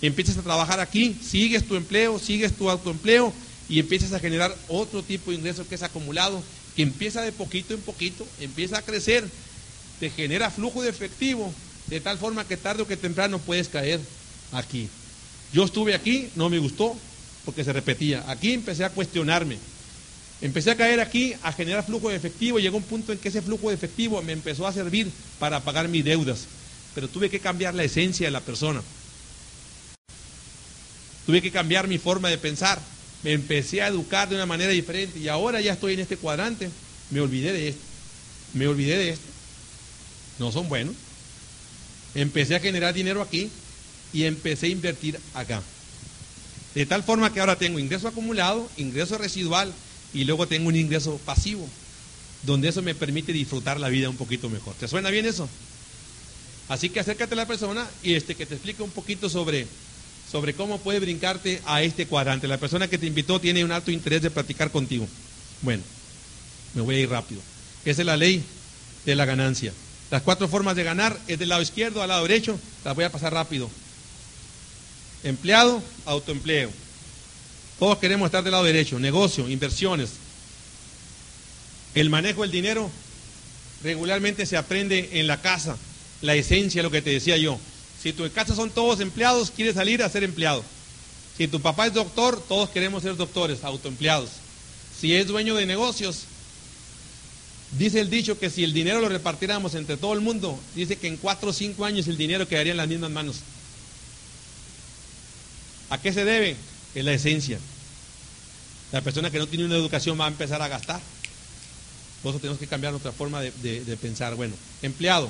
empiezas a trabajar aquí, sigues tu empleo, sigues tu autoempleo y empiezas a generar otro tipo de ingreso que es acumulado, que empieza de poquito en poquito, empieza a crecer, te genera flujo de efectivo, de tal forma que tarde o que temprano puedes caer aquí. Yo estuve aquí, no me gustó, porque se repetía. Aquí empecé a cuestionarme. Empecé a caer aquí a generar flujo de efectivo. Llegó un punto en que ese flujo de efectivo me empezó a servir para pagar mis deudas. Pero tuve que cambiar la esencia de la persona. Tuve que cambiar mi forma de pensar. Me empecé a educar de una manera diferente. Y ahora ya estoy en este cuadrante. Me olvidé de esto. Me olvidé de esto. No son buenos. Empecé a generar dinero aquí y empecé a invertir acá. De tal forma que ahora tengo ingreso acumulado, ingreso residual y luego tengo un ingreso pasivo, donde eso me permite disfrutar la vida un poquito mejor. ¿Te suena bien eso? Así que acércate a la persona y este que te explique un poquito sobre, sobre cómo puedes brincarte a este cuadrante. La persona que te invitó tiene un alto interés de platicar contigo. Bueno, me voy a ir rápido. Es la ley de la ganancia. Las cuatro formas de ganar es del lado izquierdo al lado derecho. Las voy a pasar rápido. Empleado, autoempleo. Todos queremos estar del lado derecho, negocio, inversiones. El manejo del dinero regularmente se aprende en la casa, la esencia, lo que te decía yo. Si tu casa son todos empleados, quieres salir a ser empleado. Si tu papá es doctor, todos queremos ser doctores, autoempleados. Si es dueño de negocios, dice el dicho que si el dinero lo repartiéramos entre todo el mundo, dice que en cuatro o cinco años el dinero quedaría en las mismas manos. ¿A qué se debe? Es la esencia. La persona que no tiene una educación va a empezar a gastar. Por eso tenemos que cambiar nuestra forma de, pensar. Bueno, empleado.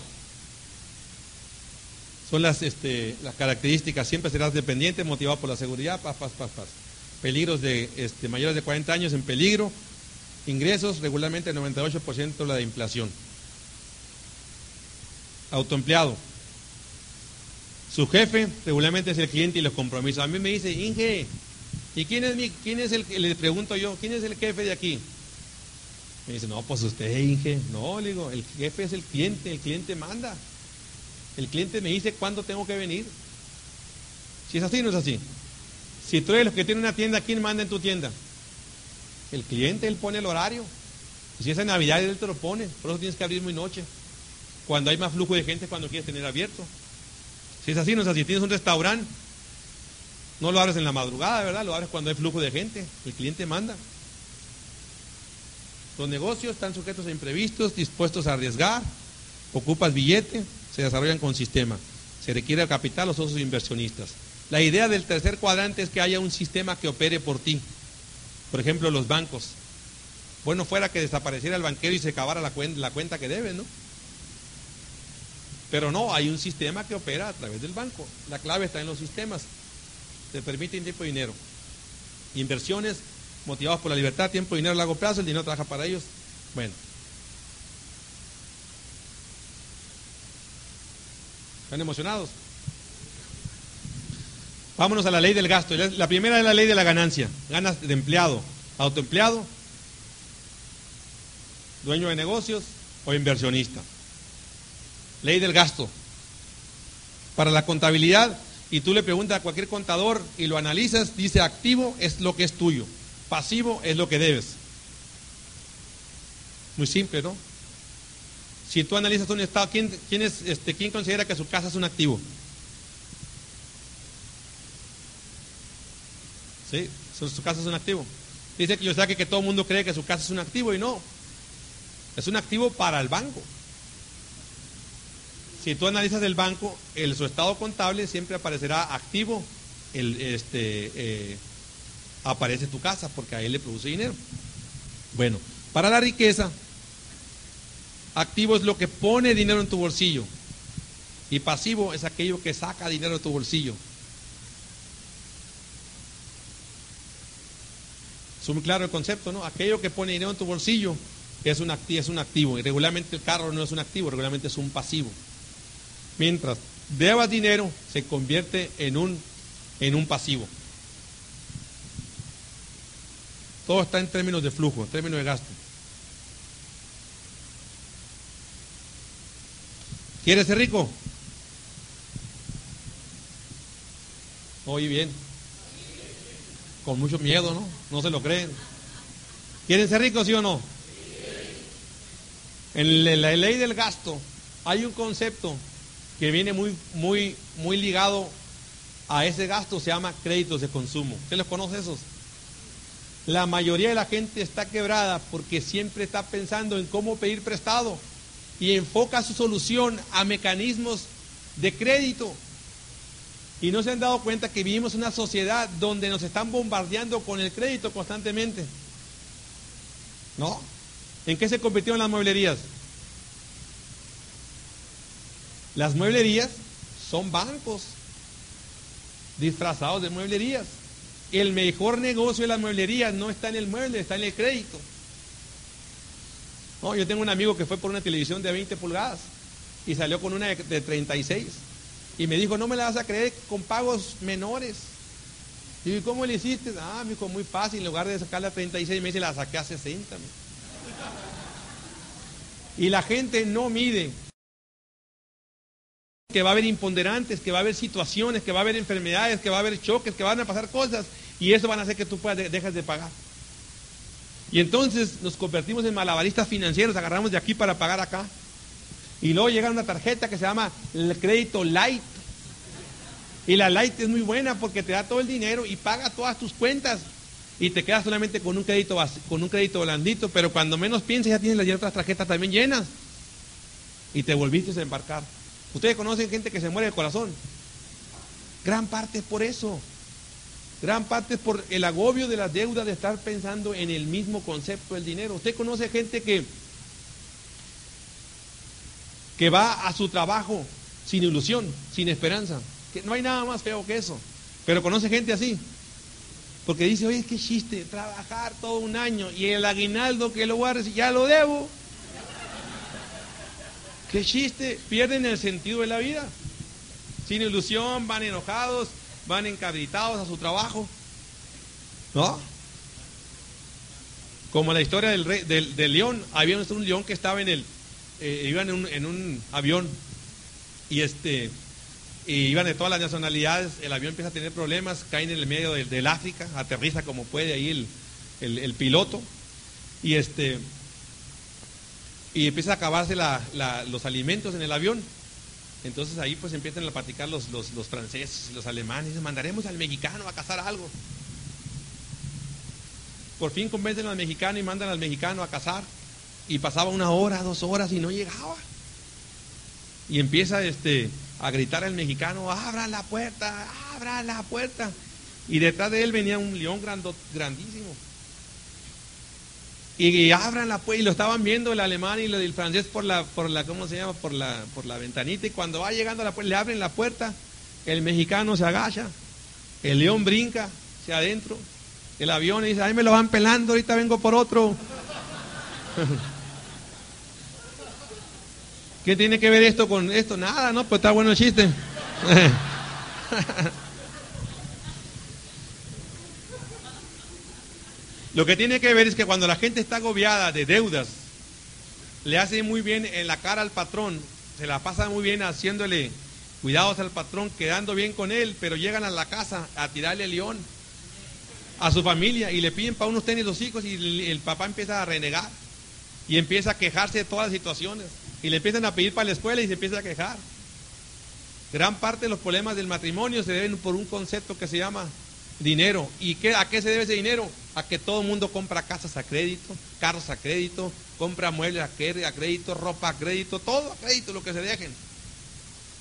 Son las, este, las características. Siempre serás dependiente, motivado por la seguridad. Paz, paz, paz, paz. Peligros de este, mayores de 40 años en peligro. Ingresos regularmente el 98% de la de inflación. Autoempleado. Su jefe regularmente es el cliente y los compromisos. A mí me dice, Inge, ¿y quién es, mi, quién es el, le pregunto yo, quién es el jefe de aquí? Me dice, no, pues usted, Inge. No, le digo, el jefe es el cliente, el cliente manda. El cliente me dice cuándo tengo que venir. Si es así, no es así. Si tú eres los que tiene una tienda, ¿quién manda en tu tienda? El cliente, él pone el horario. Si es en Navidad, él te lo pone. Por eso tienes que abrir muy noche. Cuando hay más flujo de gente, cuando quieres tener abierto. Si es así, no es así. Tienes un restaurante, no lo abres en la madrugada, ¿verdad? Lo abres cuando hay flujo de gente. El cliente manda. Los negocios están sujetos a imprevistos, dispuestos a arriesgar, ocupas billete, se desarrollan con sistema. Se requiere capital, los socios inversionistas. La idea del tercer cuadrante es que haya un sistema que opere por ti. Por ejemplo, los bancos. Bueno, fuera que desapareciera el banquero y se acabara la cuenta, la cuenta que debe, ¿no? Pero no, hay un sistema que opera a través del banco. La clave está en los sistemas. Te permiten tiempo y dinero. Inversiones motivados por la libertad, tiempo, dinero a largo plazo, el dinero trabaja para ellos. Bueno. ¿Están emocionados? Vámonos a la ley del gasto. La primera es la ley de la ganancia. Ganas de empleado, autoempleado, dueño de negocios o inversionista. Ley del gasto. Para la contabilidad, y tú le preguntas a cualquier contador y lo analizas, dice activo es lo que es tuyo, pasivo es lo que debes. Muy simple, ¿no? Si tú analizas un estado, ¿quién, quién, es, este, ¿quién considera que su casa es un activo? ¿Sí? Su, casa es un activo. Dice que yo saque que todo el mundo cree que su casa es un activo y no. Es un activo para el banco. Si tú analizas el banco, el, su estado contable siempre aparecerá activo, el, este, eh, aparece tu casa porque a él le produce dinero. Bueno, para la riqueza, activo es lo que pone dinero en tu bolsillo y pasivo es aquello que saca dinero de tu bolsillo. Es muy claro el concepto, ¿no? Aquello que pone dinero en tu bolsillo es un, activo, es un activo. Y regularmente el carro no es un activo, regularmente es un pasivo. Mientras debas dinero, se convierte en un, en un pasivo. Todo está en términos de flujo, en términos de gasto. ¿Quieres ser rico? Oye bien con mucho miedo, ¿no? No se lo creen. ¿Quieren ser ricos, sí o no? En la ley del gasto hay un concepto que viene muy, muy, muy ligado a ese gasto, se llama créditos de consumo. ¿Usted los conoce esos? La mayoría de la gente está quebrada porque siempre está pensando en cómo pedir prestado y enfoca su solución a mecanismos de crédito. Y no se han dado cuenta que vivimos en una sociedad donde nos están bombardeando con el crédito constantemente. ¿No? ¿En qué se convirtieron las mueblerías? Las mueblerías son bancos disfrazados de mueblerías. El mejor negocio de las mueblerías no está en el mueble, está en el crédito. No, yo tengo un amigo que fue por una televisión de 20 pulgadas y salió con una de 36. Y me dijo, no me la vas a creer con pagos menores. Y ¿cómo le hiciste? Ah, me dijo, muy fácil. En lugar de sacarla a 36 meses, la saqué a 60. Y la gente no mide que va a haber imponderantes, que va a haber situaciones, que va a haber enfermedades, que va a haber choques, que van a pasar cosas. Y eso van a hacer que tú puedas, dejas de pagar. Y entonces nos convertimos en malabaristas financieros, agarramos de aquí para pagar acá. Y luego llega una tarjeta que se llama el crédito light. Y la light es muy buena porque te da todo el dinero y paga todas tus cuentas. Y te quedas solamente con un crédito con un crédito blandito, pero cuando menos piensas ya tienes las otras tarjetas también llenas. Y te volviste a embarcar. Ustedes conocen gente que se muere de corazón. Gran parte es por eso. Gran parte es por el agobio de la deuda de estar pensando en el mismo concepto del dinero. Usted conoce gente que que va a su trabajo sin ilusión, sin esperanza. Que no hay nada más feo que eso. Pero conoce gente así. Porque dice, oye, qué chiste, trabajar todo un año y el aguinaldo que lo voy a ya lo debo. Qué chiste, pierden el sentido de la vida. Sin ilusión, van enojados, van encabritados a su trabajo. ¿No? Como la historia del, rey, del, del león, había un león que estaba en el, eh, iban en un, avión y este y iban de todas las nacionalidades, el avión empieza a tener problemas, caen en el medio del, África, aterriza como puede ahí el, piloto, y este y empieza a acabarse los alimentos en el avión. Entonces ahí pues empiezan a platicar los, los, los franceses los alemanes, mandaremos al mexicano a cazar algo. Por fin convencen al mexicano y mandan al mexicano a cazar. Y pasaba una hora, dos horas y no llegaba. Y empieza este, a gritar el mexicano, abra la puerta, abra la puerta. Y detrás de él venía un león grandísimo. Y, abran la puerta, y lo estaban viendo el alemán y el francés por la, por la, ¿cómo se llama? Por la, por la ventanita. Y cuando va llegando a la puerta, le abren la puerta, el mexicano se agacha, el león brinca hacia adentro, el avión y dice, ahí me lo van pelando, ahorita vengo por otro. *laughs* ¿Qué tiene que ver esto con esto? Nada, ¿no? Pues está bueno el chiste. *laughs* Lo que tiene que ver es que cuando la gente está agobiada de deudas, le hace muy bien en la cara al patrón, se la pasa muy bien haciéndole cuidados al patrón, quedando bien con él, pero llegan a la casa a tirarle el león a su familia y le piden para unos tenis los hijos y el, papá empieza a renegar y empieza a quejarse de todas las situaciones y le empiezan a pedir para la escuela y se empieza a quejar. Gran parte de los problemas del matrimonio se deben por un concepto que se llama dinero. ¿Y qué, a qué se debe ese dinero? A que todo el mundo compra casas a crédito, carros a crédito, compra muebles a crédito, ropa a crédito, todo a crédito, lo que se dejen.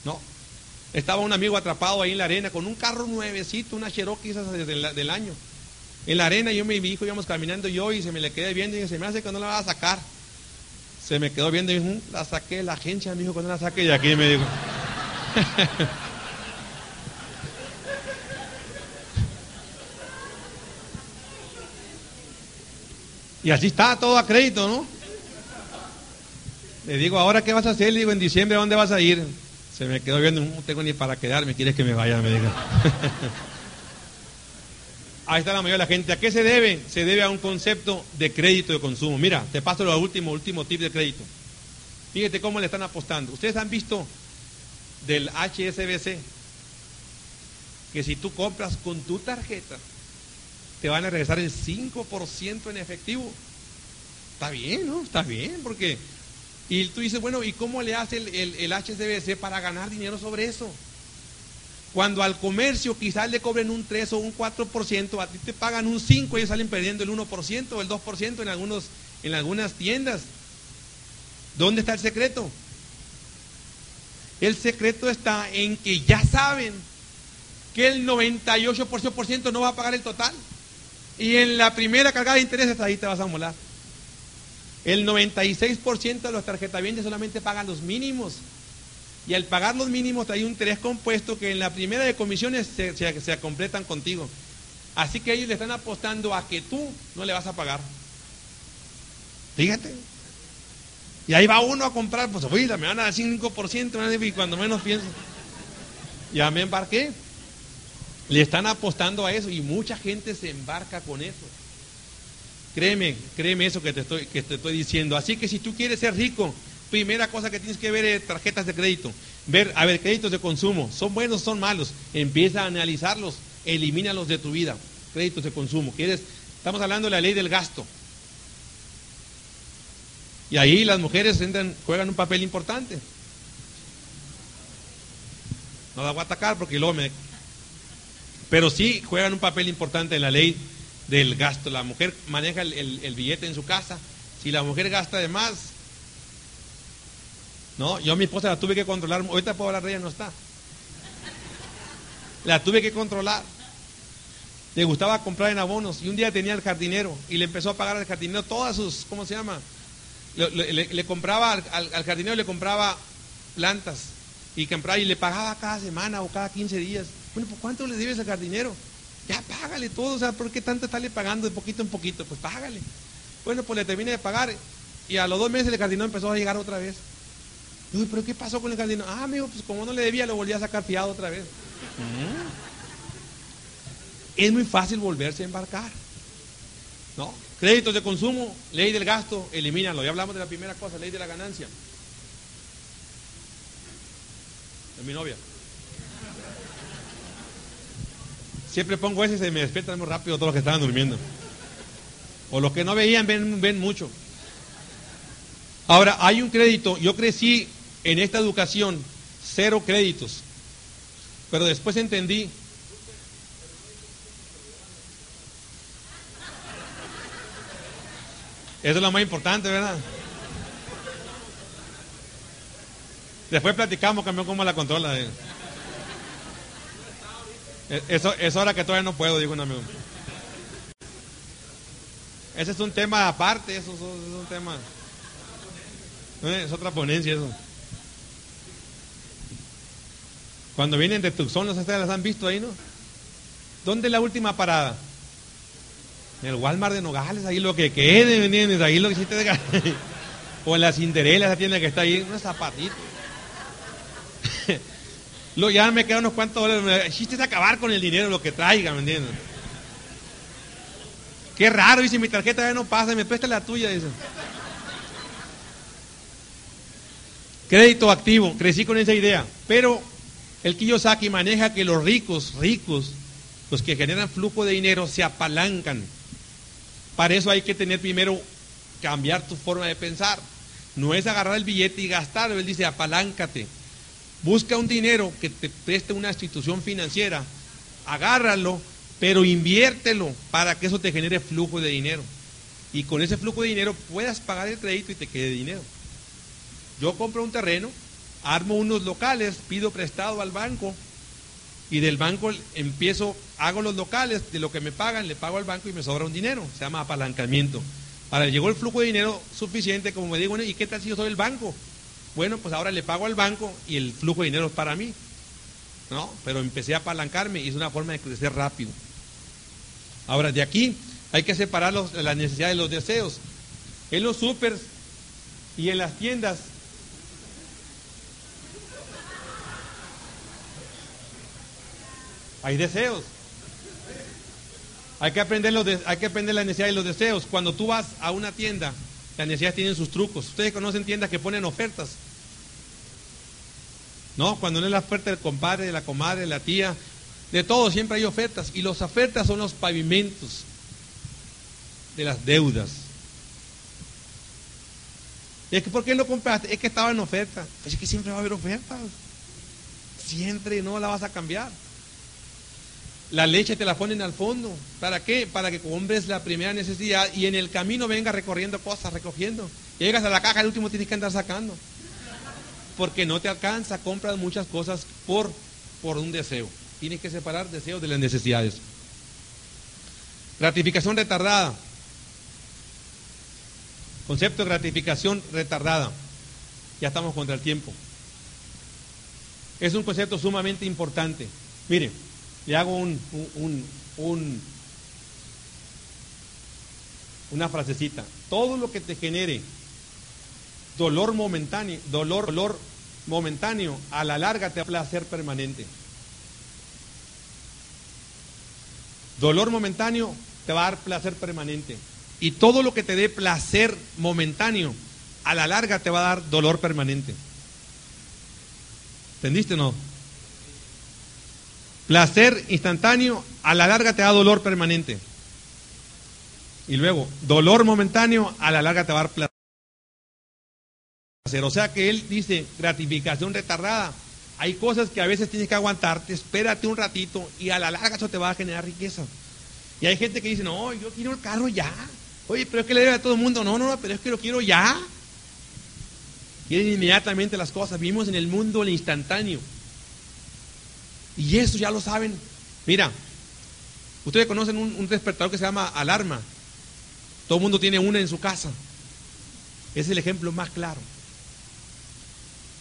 No. Estaba un amigo atrapado ahí en la arena con un carro nuevecito, una Cherokee desde del año. En la arena yo y mi hijo íbamos caminando yo y se me le quedé viendo y se me hace que no la va a sacar. Se me quedó viendo y dije, mm, la saqué la agencia, mi hijo, cuando la saqué y aquí me dijo. *laughs* Y así está todo a crédito, ¿no? Le digo, ¿ahora qué vas a hacer? Le digo, en diciembre, ¿a dónde vas a ir? Se me quedó viendo, no tengo ni para quedarme, ¿quieres que me vaya? Me diga. *laughs* Ahí está la mayoría de la gente. ¿A qué se debe? Se debe a un concepto de crédito de consumo. Mira, te paso lo último, último tip de crédito. Fíjate cómo le están apostando. Ustedes han visto del HSBC que si tú compras con tu tarjeta, te van a regresar el 5% en efectivo. Está bien, ¿no? Está bien, porque... Y tú dices, bueno, ¿y cómo le hace el, el, HSBC para ganar dinero sobre eso? Cuando al comercio quizás le cobren un 3 o un 4%, a ti te pagan un 5, ellos salen perdiendo el 1% o el 2% en, algunos, en algunas tiendas. ¿Dónde está el secreto? El secreto está en que ya saben que el 98% no va a pagar el total. Y en la primera cargada de intereses ahí te vas a molar. El 96% de los tarjetavientes solamente pagan los mínimos. Y al pagar los mínimos hay un interés compuesto que en la primera de comisiones se, se, completan contigo. Así que ellos le están apostando a que tú no le vas a pagar. Fíjate. Y ahí va uno a comprar, pues oiga, me van a dar 5%, y cuando menos pienso. Ya me embarqué. Le están apostando a eso y mucha gente se embarca con eso. Créeme, créeme eso que te estoy, que te estoy diciendo. Así que si tú quieres ser rico, primera cosa que tienes que ver es tarjetas de crédito. Ver, a ver, créditos de consumo. ¿Son buenos son malos? Empieza a analizarlos, elimínalos de tu vida. Créditos de consumo. ¿Quieres? Estamos hablando de la ley del gasto. Y ahí las mujeres entran, juegan un papel importante. No la voy a atacar porque luego me pero sí juegan un papel importante en la ley del gasto. La mujer maneja el, billete en su casa. Si la mujer gasta de más, no, yo a mi esposa la tuve que controlar. Ahorita puedo hablar de no está. La tuve que controlar. Le gustaba comprar en abonos y un día tenía el jardinero y le empezó a pagar al jardinero todas sus, ¿cómo se llama? Le, compraba al, al, jardinero le compraba plantas y compraba y le pagaba cada semana o cada 15 días. Bueno, ¿por cuánto le debes al jardinero? Ya págale todo, o sea, ¿por qué tanto estarle pagando de poquito en poquito? Pues págale. Bueno, pues le terminé de pagar y a los dos meses el jardinero empezó a llegar otra vez. Digo, ¿pero qué pasó con el jardinero? Ah, amigo, pues como no le debía, lo volví a sacar fiado otra vez. Es muy fácil volverse a embarcar. ¿No? Créditos de consumo, ley del gasto, elimínalo. Ya hablamos de la primera cosa, ley de la ganancia. De mi novia. Siempre pongo ese y se me despiertan muy rápido todos los que estaban durmiendo. O los que no veían ven, ven mucho. Ahora, hay un crédito. Yo crecí en esta educación, cero créditos. Pero después entendí. Eso es lo más importante, ¿verdad? Después platicamos, cambió cómo la controla. Eh. Eso es hora que todavía no puedo, dijo un amigo. Ese es un tema aparte, eso, es un tema. Eh, es otra ponencia eso. Cuando vienen de Tucson, no sé si las han visto ahí, ¿no? ¿Dónde es la última parada? En el Walmart de Nogales, ahí lo que quede. Ahí lo que hiciste de *laughs* O en la Cinderella, esa tienda que está ahí, unos zapatitos. Lo, ya me quedan unos cuantos dólares. El chiste es acabar con el dinero, lo que traiga, ¿me entiendes? Qué raro, dice, mi tarjeta ya no pasa, me presta la tuya, dice. Crédito activo, crecí con esa idea, pero el Kiyosaki maneja que los ricos, ricos, los que generan flujo de dinero, se apalancan. Para eso hay que tener primero, cambiar tu forma de pensar. No es agarrar el billete y gastarlo, él dice, apaláncate. Busca un dinero que te preste una institución financiera, agárralo pero inviértelo para que eso te genere flujo de dinero. Y con ese flujo de dinero puedas pagar el crédito y te quede dinero. Yo compro un terreno, armo unos locales, pido prestado al banco y del banco empiezo, hago los locales, de lo que me pagan, le pago al banco y me sobra un dinero. Se llama apalancamiento. Ahora llegó el flujo de dinero suficiente, como me digo, ¿y qué tal si yo soy el banco? Bueno, pues ahora le pago al banco y el flujo de dinero es para mí. ¿No? Pero empecé a apalancarme y es una forma de crecer rápido. Ahora, de aquí hay que separar las necesidades de los deseos. En los supers y en las tiendas hay deseos. Hay que aprender los hay que aprender las necesidades de los deseos. Cuando tú vas a una tienda, las necesidades tienen sus trucos. Ustedes conocen tiendas que ponen ofertas. No, cuando no es la oferta del compadre, de la comadre, de la tía, de todo siempre hay ofertas. Y las ofertas son los pavimentos de las deudas. Y es que, ¿por qué lo compraste? Es que estaba en oferta. Es que siempre va a haber ofertas. Siempre no la vas a cambiar. La leche te la ponen al fondo. ¿Para qué? Para que compres la primera necesidad y en el camino venga recorriendo cosas, recogiendo. Llegas a la caja, el último tienes que andar sacando. Porque no te alcanza, compras muchas cosas por, por un deseo. Tienes que separar deseos de las necesidades. Gratificación retardada. Concepto de gratificación retardada. Ya estamos contra el tiempo. Es un concepto sumamente importante. Mire, le hago un, un, una frasecita. Todo lo que te genere dolor momentáneo, dolor, dolor momentáneo, a la larga te va a placer permanente. Dolor momentáneo te va a dar placer permanente. Y todo lo que te dé placer momentáneo, a la larga te va a dar dolor permanente. ¿Entendiste o no? Placer instantáneo, a la larga te da dolor permanente. Y luego, dolor momentáneo, a la larga te va a dar placer. O sea que él dice gratificación retardada. Hay cosas que a veces tienes que aguantarte, espérate un ratito y a la larga eso te va a generar riqueza. Y hay gente que dice, no, yo quiero el carro ya. Oye, pero es que le debe a todo el mundo. No, no, pero es que lo quiero ya. Quieren inmediatamente las cosas. Vivimos en el mundo del instantáneo. Y eso ya lo saben. Mira, ustedes conocen un, despertador que se llama alarma. Todo el mundo tiene una en su casa. Es el ejemplo más claro.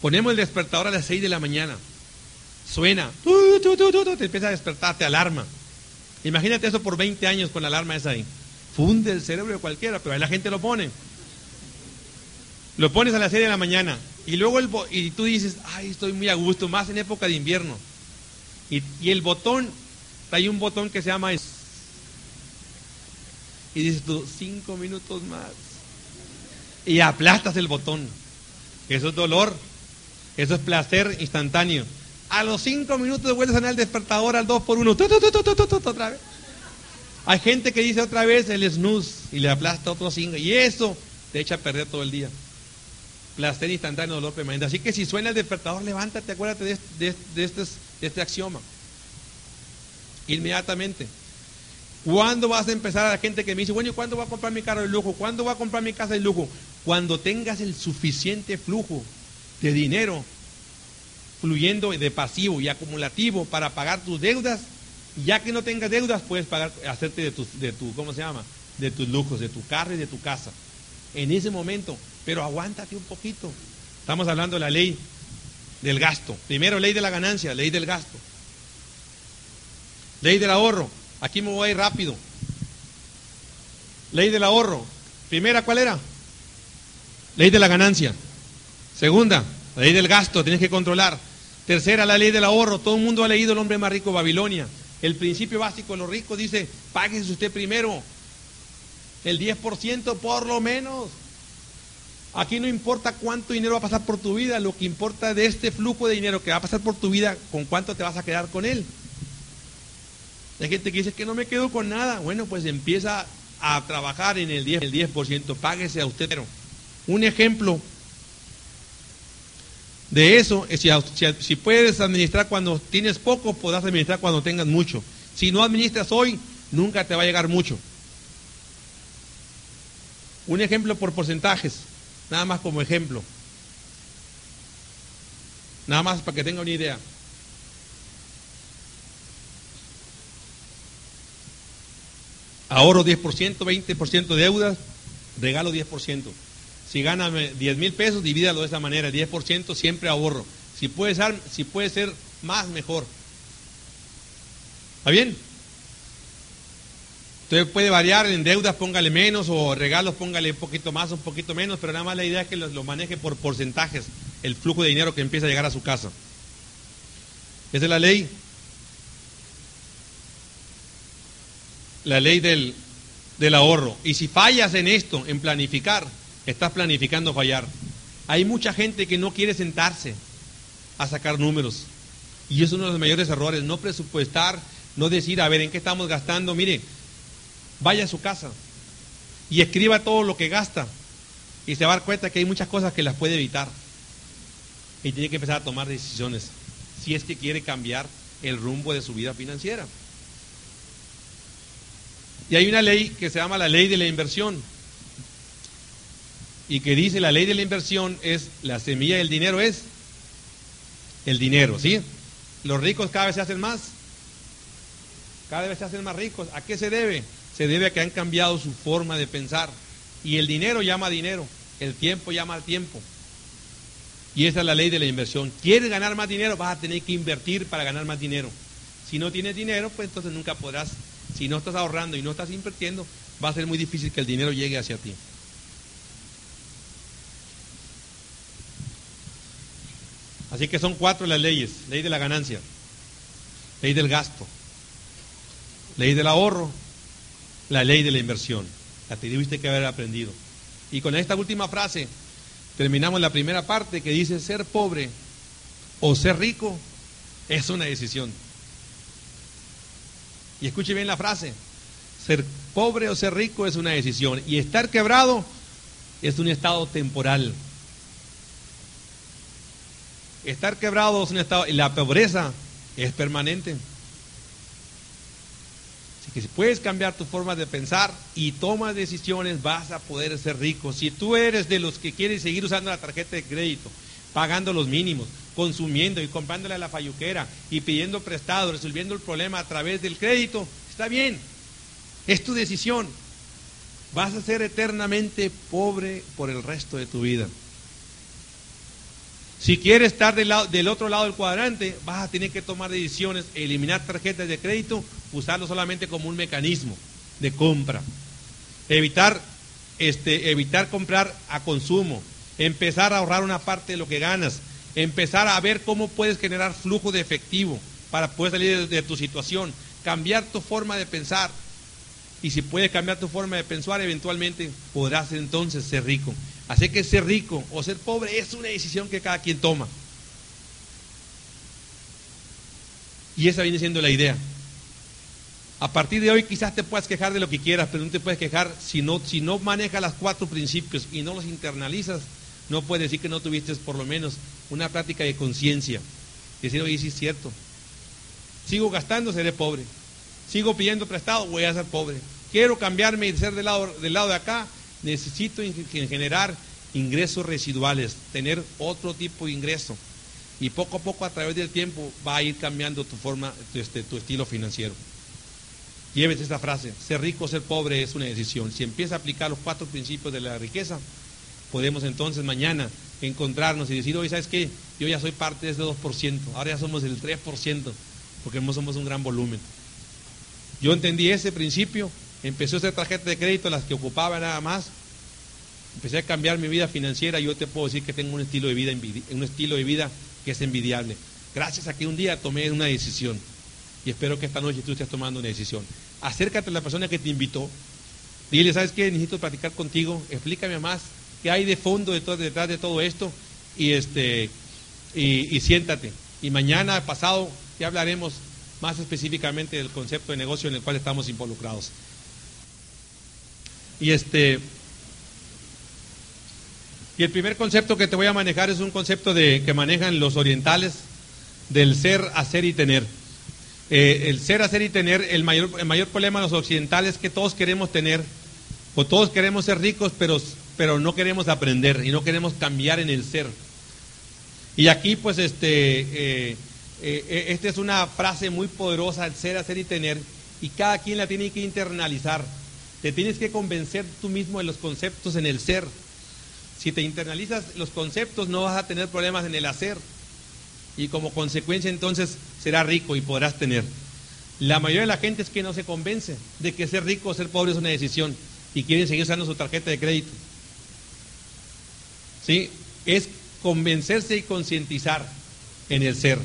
Ponemos el despertador a las 6 de la mañana. Suena. te empieza a despertar, te alarma. Imagínate eso por 20 años con la alarma esa ahí. Funde el cerebro de cualquiera, pero ahí la gente lo pone. Lo pones a las 6 de la mañana. Y luego el y tú dices, ay, estoy muy a gusto, más en época de invierno. Y, y el botón, hay un botón que se llama... Y dices tú, 5 minutos más. Y aplastas el botón. Eso es dolor. Eso es placer instantáneo. A los cinco minutos vuelta a el despertador al 2 por 1 otra vez. Hay gente que dice otra vez el snooze y le aplasta otro cinco y eso te echa a perder todo el día. Placer instantáneo, dolor permanente. Así que si suena el despertador, levántate, acuérdate de, de, de, este, de este axioma. Inmediatamente. ¿Cuándo vas a empezar a la gente que me dice, bueno, ¿y cuándo voy a comprar mi carro de lujo? ¿Cuándo voy a comprar mi casa de lujo? Cuando tengas el suficiente flujo de dinero fluyendo de pasivo y acumulativo para pagar tus deudas, ya que no tengas deudas, puedes pagar, hacerte de tu, de tu, ¿cómo se llama? De tus lujos, de tu carro y de tu casa. En ese momento, pero aguántate un poquito. Estamos hablando de la ley del gasto. Primero, ley de la ganancia, ley del gasto. Ley del ahorro. Aquí me voy rápido. Ley del ahorro. Primera, ¿cuál era? Ley de la ganancia. Segunda, ley del gasto, tienes que controlar. Tercera, la ley del ahorro. Todo el mundo ha leído El hombre más rico de Babilonia. El principio básico de los ricos dice, páguese usted primero. El 10% por lo menos. Aquí no importa cuánto dinero va a pasar por tu vida, lo que importa de este flujo de dinero que va a pasar por tu vida, con cuánto te vas a quedar con él. Hay gente que dice que no me quedo con nada. Bueno, pues empieza a trabajar en el 10%, el 10% páguese a usted. Un ejemplo de eso es si, si, puedes administrar cuando tienes poco, podrás administrar cuando tengas mucho. Si no administras hoy, nunca te va a llegar mucho. Un ejemplo por porcentajes, nada más como ejemplo. Nada más para que tenga una idea. Ahorro 10%, 20% de deudas, regalo 10%. Si gana 10 mil pesos, divídalo de esa manera, 10% siempre ahorro. Si puede, ser, si puede ser más, mejor. ¿Está bien? Puede variar en deudas, póngale menos, o regalos, póngale un poquito más, un poquito menos, pero nada más la idea es que lo, lo maneje por porcentajes, el flujo de dinero que empieza a llegar a su casa. Esa es la ley. La ley del, del ahorro. Y si fallas en esto, en planificar, Estás planificando fallar. Hay mucha gente que no quiere sentarse a sacar números. Y es uno de los mayores errores, no presupuestar, no decir, a ver, ¿en qué estamos gastando? Mire, vaya a su casa y escriba todo lo que gasta. Y se va a dar cuenta que hay muchas cosas que las puede evitar. Y tiene que empezar a tomar decisiones si es que quiere cambiar el rumbo de su vida financiera. Y hay una ley que se llama la ley de la inversión y que dice la ley de la inversión es la semilla del dinero es el dinero, ¿sí? Los ricos cada vez se hacen más, cada vez se hacen más ricos. ¿A qué se debe? Se debe a que han cambiado su forma de pensar. Y el dinero llama dinero, el tiempo llama al tiempo. Y esa es la ley de la inversión. ¿Quieres ganar más dinero? Vas a tener que invertir para ganar más dinero. Si no tienes dinero, pues entonces nunca podrás. Si no estás ahorrando y no estás invirtiendo, va a ser muy difícil que el dinero llegue hacia ti. Así que son cuatro las leyes. Ley de la ganancia, ley del gasto, ley del ahorro, la ley de la inversión. La tuviste que haber aprendido. Y con esta última frase terminamos la primera parte que dice ser pobre o ser rico es una decisión. Y escuche bien la frase. Ser pobre o ser rico es una decisión. Y estar quebrado es un estado temporal. Estar quebrado es un estado, y la pobreza es permanente. Así que si puedes cambiar tu forma de pensar y tomas decisiones, vas a poder ser rico. Si tú eres de los que quieren seguir usando la tarjeta de crédito, pagando los mínimos, consumiendo y comprándole a la falluquera y pidiendo prestado, resolviendo el problema a través del crédito, está bien. Es tu decisión. Vas a ser eternamente pobre por el resto de tu vida. Si quieres estar del, lado, del, otro lado del cuadrante, vas a tener que tomar decisiones, eliminar tarjetas de crédito, usarlo solamente como un mecanismo de compra. Evitar, este, evitar comprar a consumo, empezar a ahorrar una parte de lo que ganas, empezar a ver cómo puedes generar flujo de efectivo para poder salir de, de tu situación, cambiar tu forma de pensar. Y si puedes cambiar tu forma de pensar, eventualmente podrás entonces ser rico. Así que ser rico o ser pobre es una decisión que cada quien toma. Y esa viene siendo la idea. A partir de hoy quizás te puedas quejar de lo que quieras, pero no te puedes quejar si no, si no manejas los cuatro principios y no los internalizas, no puedes decir que no tuviste por lo menos una práctica de conciencia. Decir, oye, sí es cierto. Sigo gastando, seré pobre. Sigo pidiendo prestado, voy a ser pobre. Quiero cambiarme y ser del lado, del lado de acá. Necesito generar ingresos residuales, tener otro tipo de ingreso. Y poco a poco, a través del tiempo, va a ir cambiando tu forma, tu, este, tu estilo financiero. Llévese esta frase, ser rico o ser pobre es una decisión. Si empieza a aplicar los cuatro principios de la riqueza, podemos entonces mañana encontrarnos y decir, oye, ¿sabes qué? Yo ya soy parte de ese 2%, ahora ya somos el 3%, porque somos un gran volumen. Yo entendí ese principio, empecé a hacer tarjetas de crédito, las que ocupaba nada más, empecé a cambiar mi vida financiera y yo te puedo decir que tengo un estilo de vida, un estilo de vida que es envidiable. Gracias a que un día tomé una decisión y espero que esta noche tú estés tomando una decisión. Acércate a la persona que te invitó, dile, ¿sabes qué? Necesito platicar contigo, explícame más qué hay de fondo detrás de todo esto y, este, y, siéntate. Y mañana, pasado, ya hablaremos más específicamente del concepto de negocio en el cual estamos involucrados. Y este y el primer concepto que te voy a manejar es un concepto de que manejan los orientales del ser, hacer y tener. Eh, el ser, hacer y tener, el mayor, el mayor problema de los occidentales es que todos queremos tener, o todos queremos ser ricos, pero pero no queremos aprender y no queremos cambiar en el ser. Y aquí, pues, este, eh, eh, esta es una frase muy poderosa, el ser, hacer y tener, y cada quien la tiene que internalizar. Te tienes que convencer tú mismo de los conceptos en el ser. Si te internalizas los conceptos, no vas a tener problemas en el hacer. Y como consecuencia, entonces, será rico y podrás tener. La mayoría de la gente es que no se convence de que ser rico o ser pobre es una decisión y quieren seguir usando su tarjeta de crédito. ¿sí? Es convencerse y concientizar en el ser.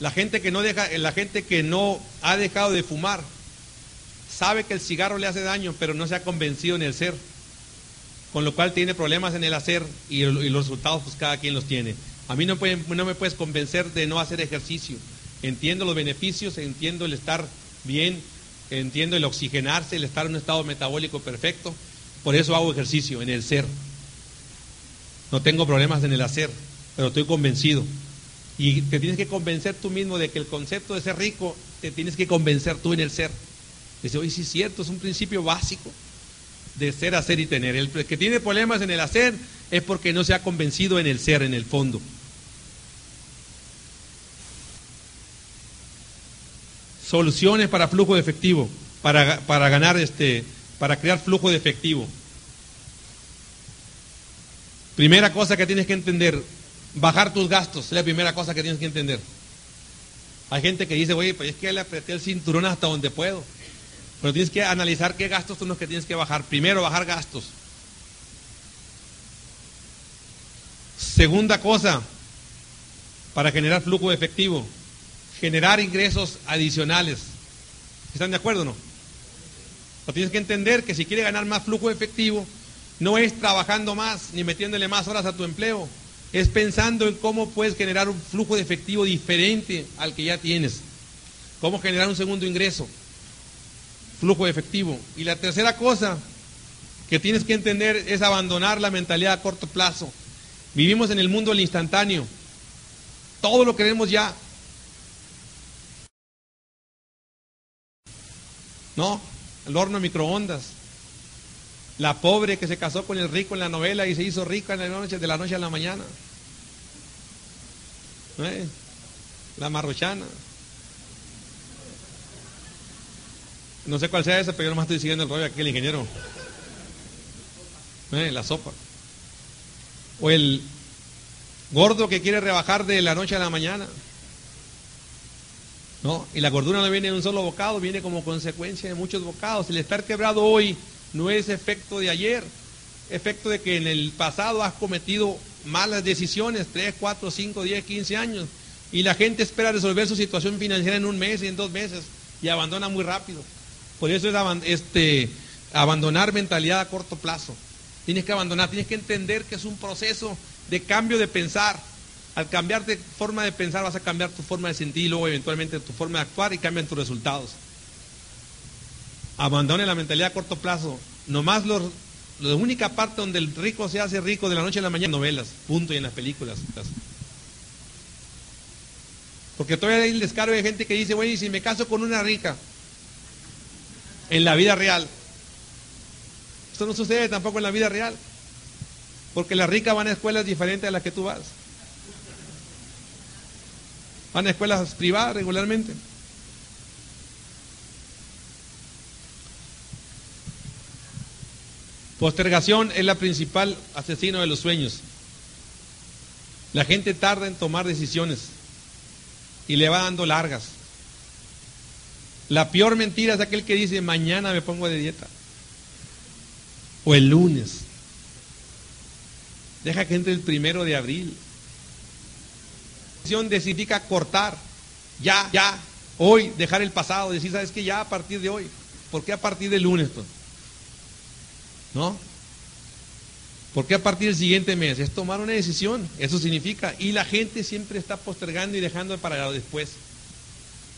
La gente que no deja, la gente que no ha dejado de fumar, sabe que el cigarro le hace daño, pero no se ha convencido en el ser. Con lo cual tiene problemas en el hacer y, los resultados pues cada quien los tiene. A mí no, no me puedes convencer de no hacer ejercicio. Entiendo los beneficios, entiendo el estar bien, entiendo el oxigenarse, el estar en un estado metabólico perfecto. Por eso hago ejercicio en el ser. No tengo problemas en el hacer, pero estoy convencido. Y te tienes que convencer tú mismo de que el concepto de ser rico, te tienes que convencer tú en el ser. Dice, oye, sí es cierto, es un principio básico de ser, hacer y tener. El que tiene problemas en el hacer es porque no se ha convencido en el ser, en el fondo. Soluciones para flujo de efectivo, para, para ganar este, para crear flujo de efectivo. Primera cosa que tienes que entender, bajar tus gastos, es la primera cosa que tienes que entender. Hay gente que dice, oye, pues es que le apreté el cinturón hasta donde puedo. Pero tienes que analizar qué gastos son los que tienes que bajar. Primero, bajar gastos. Segunda cosa, para generar flujo de efectivo, generar ingresos adicionales. ¿Están de acuerdo o no? Pero tienes que entender que si quieres ganar más flujo de efectivo, no es trabajando más ni metiéndole más horas a tu empleo. Es pensando en cómo puedes generar un flujo de efectivo diferente al que ya tienes. Cómo generar un segundo ingreso. Flujo de efectivo. Y la tercera cosa que tienes que entender es abandonar la mentalidad a corto plazo. Vivimos en el mundo del instantáneo. Todo lo queremos ya. ¿No? El horno de microondas. La pobre que se casó con el rico en la novela y se hizo rica en la noche, de la noche a la mañana. ¿Eh? La marrochana. No sé cuál sea esa, pero yo nomás estoy siguiendo el rollo aquí, el ingeniero. ¿Eh? La sopa. O el gordo que quiere rebajar de la noche a la mañana. ¿No? Y la gordura no viene de un solo bocado, viene como consecuencia de muchos bocados. El estar quebrado hoy no es efecto de ayer, efecto de que en el pasado has cometido malas decisiones, 3, 4, 5, 10, 15 años, y la gente espera resolver su situación financiera en un mes y en dos meses y abandona muy rápido. Por eso es este, abandonar mentalidad a corto plazo. Tienes que abandonar, tienes que entender que es un proceso de cambio de pensar. Al cambiar de forma de pensar vas a cambiar tu forma de sentir y luego eventualmente tu forma de actuar y cambian tus resultados. Abandone la mentalidad a corto plazo. Nomás los, la única parte donde el rico se hace rico de la noche a la mañana novelas, punto, y en las películas. Porque todavía hay el descargo de gente que dice, bueno, y si me caso con una rica, en la vida real. Esto no sucede tampoco en la vida real. Porque las ricas van a escuelas diferentes a las que tú vas. Van a escuelas privadas regularmente. Postergación es la principal asesino de los sueños. La gente tarda en tomar decisiones y le va dando largas. La peor mentira es aquel que dice mañana me pongo de dieta o el lunes. Deja que entre el primero de abril. Significa cortar, ya, ya, hoy, dejar el pasado, decir, ¿sabes que Ya a partir de hoy. ¿Por qué a partir del lunes? Pues? ¿No? ¿Por qué a partir del siguiente mes? Es tomar una decisión, eso significa. Y la gente siempre está postergando y dejando para después.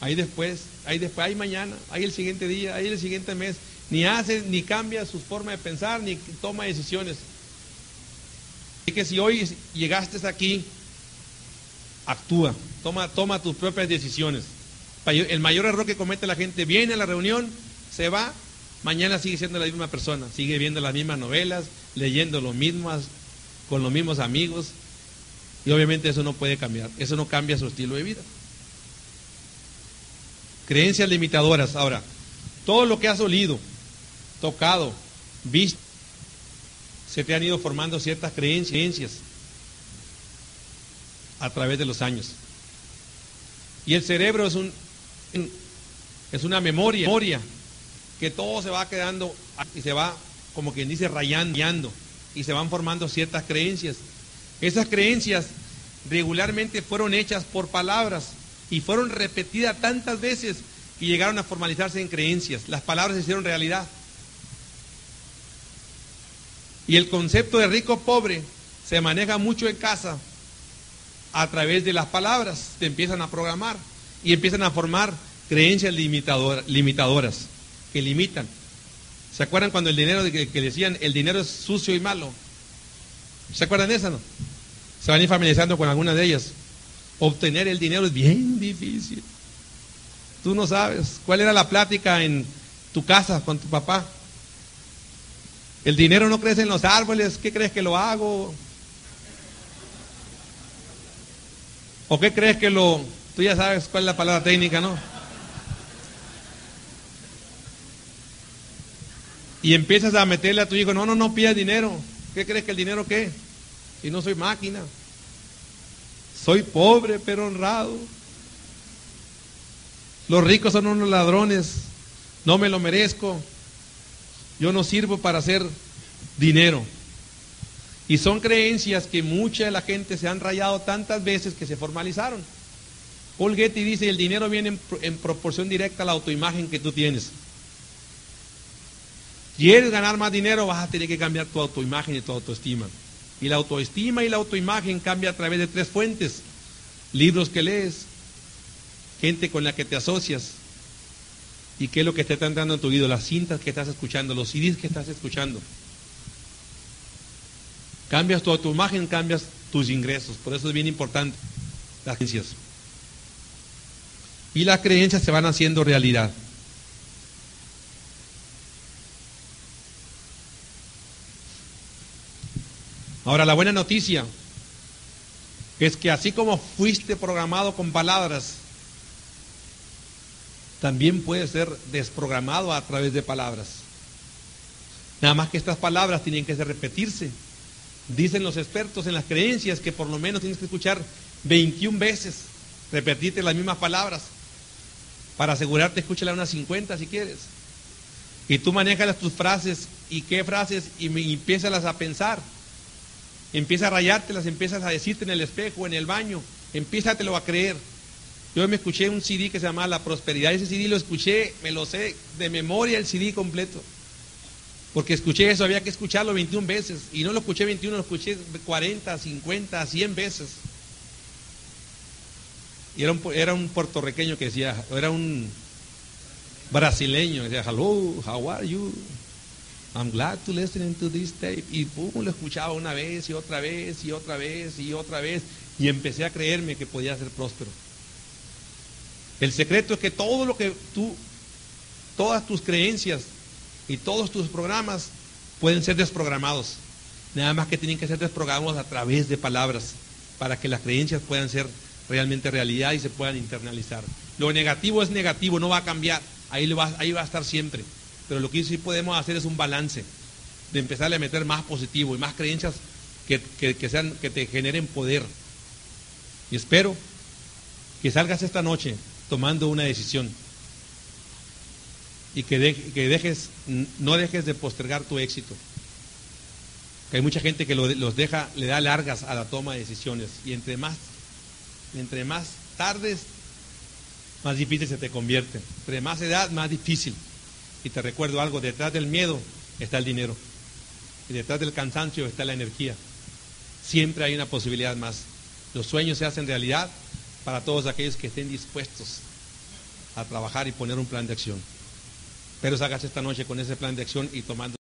Ahí después, ahí después, ahí mañana, ahí el siguiente día, ahí el siguiente mes. Ni hace, ni cambia su forma de pensar, ni toma decisiones. Así que si hoy llegaste aquí, actúa, toma, toma tus propias decisiones. El mayor error que comete la gente, viene a la reunión, se va, mañana sigue siendo la misma persona, sigue viendo las mismas novelas, leyendo lo mismas, con los mismos amigos, y obviamente eso no puede cambiar, eso no cambia su estilo de vida. Creencias limitadoras. Ahora, todo lo que has olido, tocado, visto, se te han ido formando ciertas creencias a través de los años. Y el cerebro es un es una memoria, memoria que todo se va quedando y se va, como quien dice, rayando y se van formando ciertas creencias. Esas creencias regularmente fueron hechas por palabras y fueron repetidas tantas veces que llegaron a formalizarse en creencias. Las palabras se hicieron realidad. Y el concepto de rico pobre se maneja mucho en casa a través de las palabras. Te empiezan a programar y empiezan a formar creencias limitadoras que limitan. ¿Se acuerdan cuando el dinero, que, decían el dinero es sucio y malo? ¿Se acuerdan de eso? No? Se van a ir familiarizando con algunas de ellas. Obtener el dinero es bien difícil. Tú no sabes cuál era la plática en tu casa con tu papá. El dinero no crece en los árboles, ¿qué crees que lo hago? ¿O qué crees que lo... Tú ya sabes cuál es la palabra técnica, ¿no? Y empiezas a meterle a tu hijo, no, no, no pidas dinero. ¿Qué crees que el dinero qué? Si no soy máquina. Soy pobre pero honrado. Los ricos son unos ladrones. No me lo merezco. Yo no sirvo para hacer dinero. Y son creencias que mucha de la gente se han rayado tantas veces que se formalizaron. Paul Getty dice, el dinero viene en, en proporción directa a la autoimagen que tú tienes. ¿Quieres ganar más dinero? Vas a tener que cambiar tu autoimagen y tu autoestima. Y la autoestima y la autoimagen cambia a través de tres fuentes. Libros que lees, gente con la que te asocias y qué es lo que te está entrando en tu vida, las cintas que estás escuchando, los CDs que estás escuchando. Cambias tu autoimagen, cambias tus ingresos. Por eso es bien importante las creencias. Y las creencias se van haciendo realidad. Ahora, la buena noticia es que así como fuiste programado con palabras, también puede ser desprogramado a través de palabras. Nada más que estas palabras tienen que repetirse. Dicen los expertos en las creencias que por lo menos tienes que escuchar 21 veces, repetirte las mismas palabras. Para asegurarte, escúchala unas 50 si quieres. Y tú manejas tus frases y qué frases y, y empiezas a pensar. Empieza a rayártelas, empiezas a decirte en el espejo, en el baño, empiézatelo a creer. Yo me escuché un CD que se llama La Prosperidad, ese CD lo escuché, me lo sé de memoria el CD completo. Porque escuché eso, había que escucharlo 21 veces. Y no lo escuché 21, lo escuché 40, 50, 100 veces. Y era un, era un puertorriqueño que decía, era un brasileño, decía, hello, how are you? I'm glad to listen to this tape. Y pum, lo escuchaba una vez y otra vez y otra vez y otra vez. Y empecé a creerme que podía ser próspero. El secreto es que todo lo que tú, todas tus creencias y todos tus programas pueden ser desprogramados. Nada más que tienen que ser desprogramados a través de palabras para que las creencias puedan ser realmente realidad y se puedan internalizar. Lo negativo es negativo, no va a cambiar, ahí, va, ahí va a estar siempre. Pero lo que sí podemos hacer es un balance, de empezarle a meter más positivo y más creencias que, sean, que te generen poder. Y espero que salgas esta noche tomando una decisión y que, que dejes, no dejes de postergar tu éxito. Que hay mucha gente que los deja, le da largas a la toma de decisiones y entre más, entre más tardes, más difícil se te convierte. Entre más edad, más difícil. Y te recuerdo algo, detrás del miedo está el dinero. Y detrás del cansancio está la energía. Siempre hay una posibilidad más. Los sueños se hacen realidad para todos aquellos que estén dispuestos a trabajar y poner un plan de acción. Pero salgas esta noche con ese plan de acción y tomando